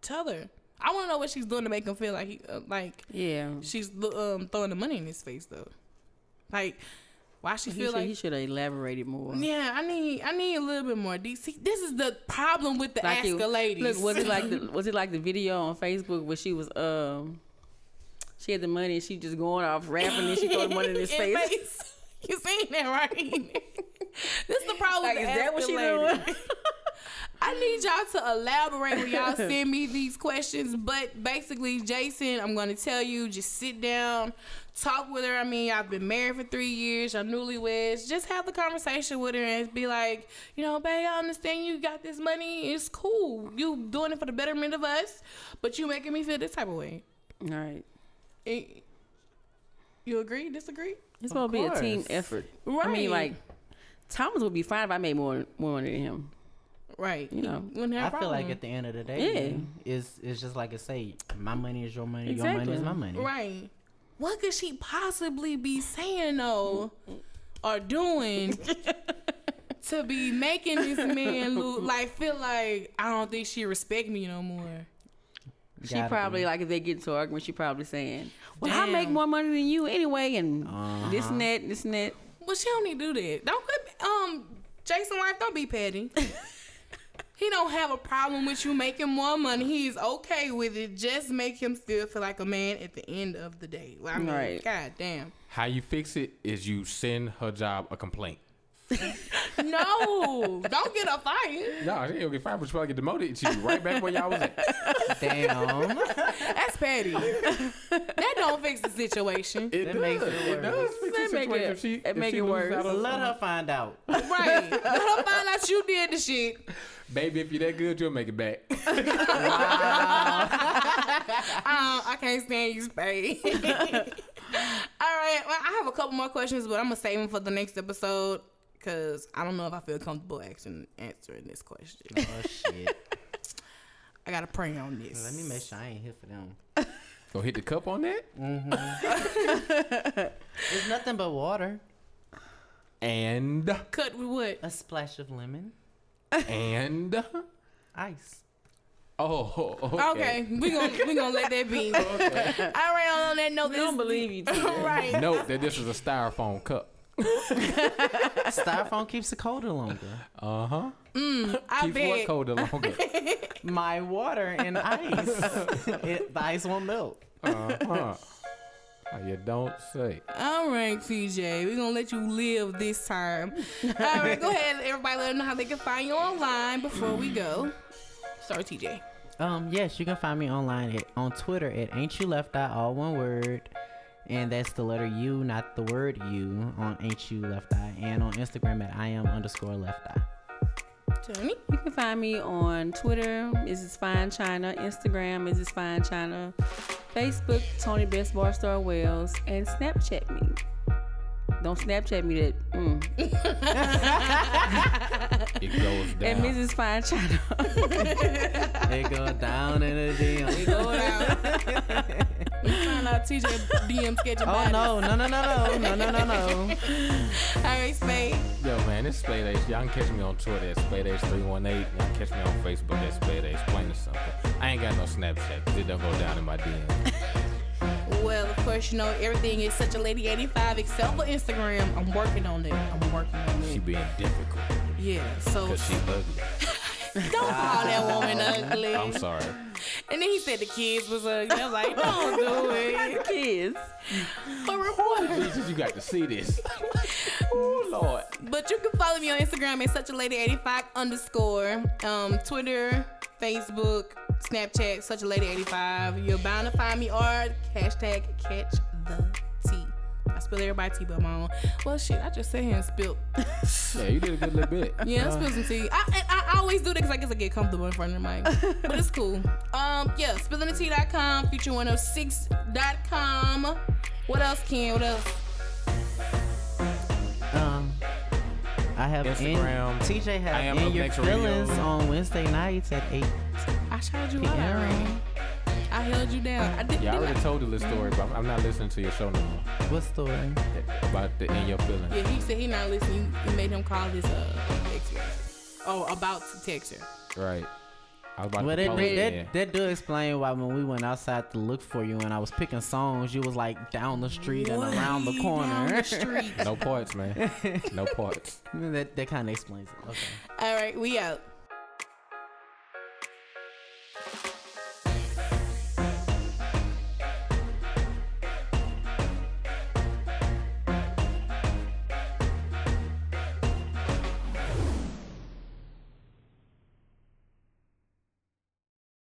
Tell her. I want to know what she's doing to make him feel like he, uh, like Yeah. she's um, throwing the money in his face though. Like, why she He feel should, like? he should have elaborated more. yeah, I need I need a little bit more. See, this is the problem with the Like ask a ladies. Look, was it like the was it like the video on Facebook where she was um she had the money and she just going off rapping and she throwing money in his face. You seen that right? this is the problem. Like, with is that what she doing? I need y'all to elaborate when y'all send me these questions. But basically, Jason, I'm gonna tell you, just sit down, talk with her. I mean, I've been married for three years, y'all newlyweds. Just have the conversation with her and be like, you know, babe, I understand you got this money. It's cool. You doing it for the betterment of us, but you making me feel this type of way. All right. You agree? Disagree? It's supposed to be a team course. effort. I mean, like Thomas would be fine if I made more more money than him. Right. You know, Wouldn't have a I feel like at the end of the day, Yeah. day, it's it's just like I say, my money is your money, your money is my money. Right. what could she possibly be saying though or doing to be making this man look like feel like I don't think she respect me no more. She Gotta probably be. like if they get into an argument, she probably saying, "Well, I make more money than you anyway," and Uh-huh. this and that, this and that. Well, she don't need to do that. Don't quit. Um, Jason Wife, don't be petty. he don't have a problem with you making more money. He's okay with it. Just make him still feel like a man at the end of the day. I mean, Right. god damn. How you fix it is you send her job a complaint. No, don't get her fired. No, she ain't gonna get fired, but she probably get demoted to you right back where y'all was at. Damn. That's petty. that don't fix the situation. It That does. makes it It does worse. fix That the make situation it- if she, it if make she it worse. Let her find out. Right. Let her find out you did the shit. Baby, if you're that good, you'll make it back. Um, I can't stand you, Spade. All right. Well, I have a couple more questions, but I'm gonna save them for the next episode because I don't know if I feel comfortable asking answering this question. Oh shit. I gotta pray on this. Let me make sure I ain't here for them. Go hit the cup on that. It's nothing but water. And, Cut with what? A splash of lemon. And, Ice. oh, okay. Okay, we gonna we gonna let that be. All right. On that note, We this don't believe you. Right. Note that this is a styrofoam cup. Styrofoam keeps the colder longer. Uh huh. I Keeps what colder longer? My water and ice. it, the ice won't melt. Uh huh. You don't say. All right, TJ, we're gonna let you live this time. All right, go ahead, everybody. Let them know how they can find you online before we go. Sorry, TJ. Um, yes, you can find me online at, on Twitter at Ain't You Left Eye, all one word. And that's the letter U, not the word U, on Ain't You Left Eye. And on Instagram at I am underscore left eye. Toni. You can find me on Twitter, Mrs. Fine China, Instagram, Mrs. Fine China, Facebook, Toni Best Bar Star Wells, and Snapchat me. Don't Snapchat me that. Mm. It goes down. And Mrs. Fine China. It go down in the DM. Go down. we find out TJ DM sketching Oh no, no, no, no, no, no, no, no, no. All right, Spade. Yo, man, it's Spade Ace. Y'all can catch me on Twitter at Spade Ace318. Y'all can catch me on Facebook at Spade Ace Plain or something. I ain't got no Snapchat 'cause it don't go down in my DM. Well, of course, you know everything is such a lady 85 except for Instagram. I'm working on it. I'm working on it. She that. being difficult Yeah, so because she ugly. don't call that woman ugly. I'm sorry. And then he said the kids was ugly. I was like, don't do it. Kids. But report. Jesus, you got to see this. oh, Lord. But you can follow me on Instagram at such a lady 85 underscore. Um, Twitter, Facebook, Snapchat, such a lady 85. You're bound to find me or hashtag catch the tea. I spill everybody tea but my own. Well, shit, I just sat here and spilled. Yeah, you did a good little bit. Yeah, I spilled some tea. I, I, I always do that because I guess I get comfortable in front of the mic. but it's cool. Um, yeah, spillingthetea.com, future106.com. What else, Ken? What else? Um, I have Instagram. In, TJ I have am in your Next feelings Radio. on Wednesday nights at eight I showed you out already. I held you down. I did, Yeah, I didn't already told you this story, but I'm- I'm not listening to your show no more. What story? About the in your feelings. Yeah, he said he not listening. You made him call his uh ex Oh, about to text her. Right. I was about Well, to that, that, it that, that do explain why when we went outside to look for you and I was picking songs, you was like down the street and around the corner. Down the street. No parts, man. No parts. that that kind of explains it. Okay. All right, we out.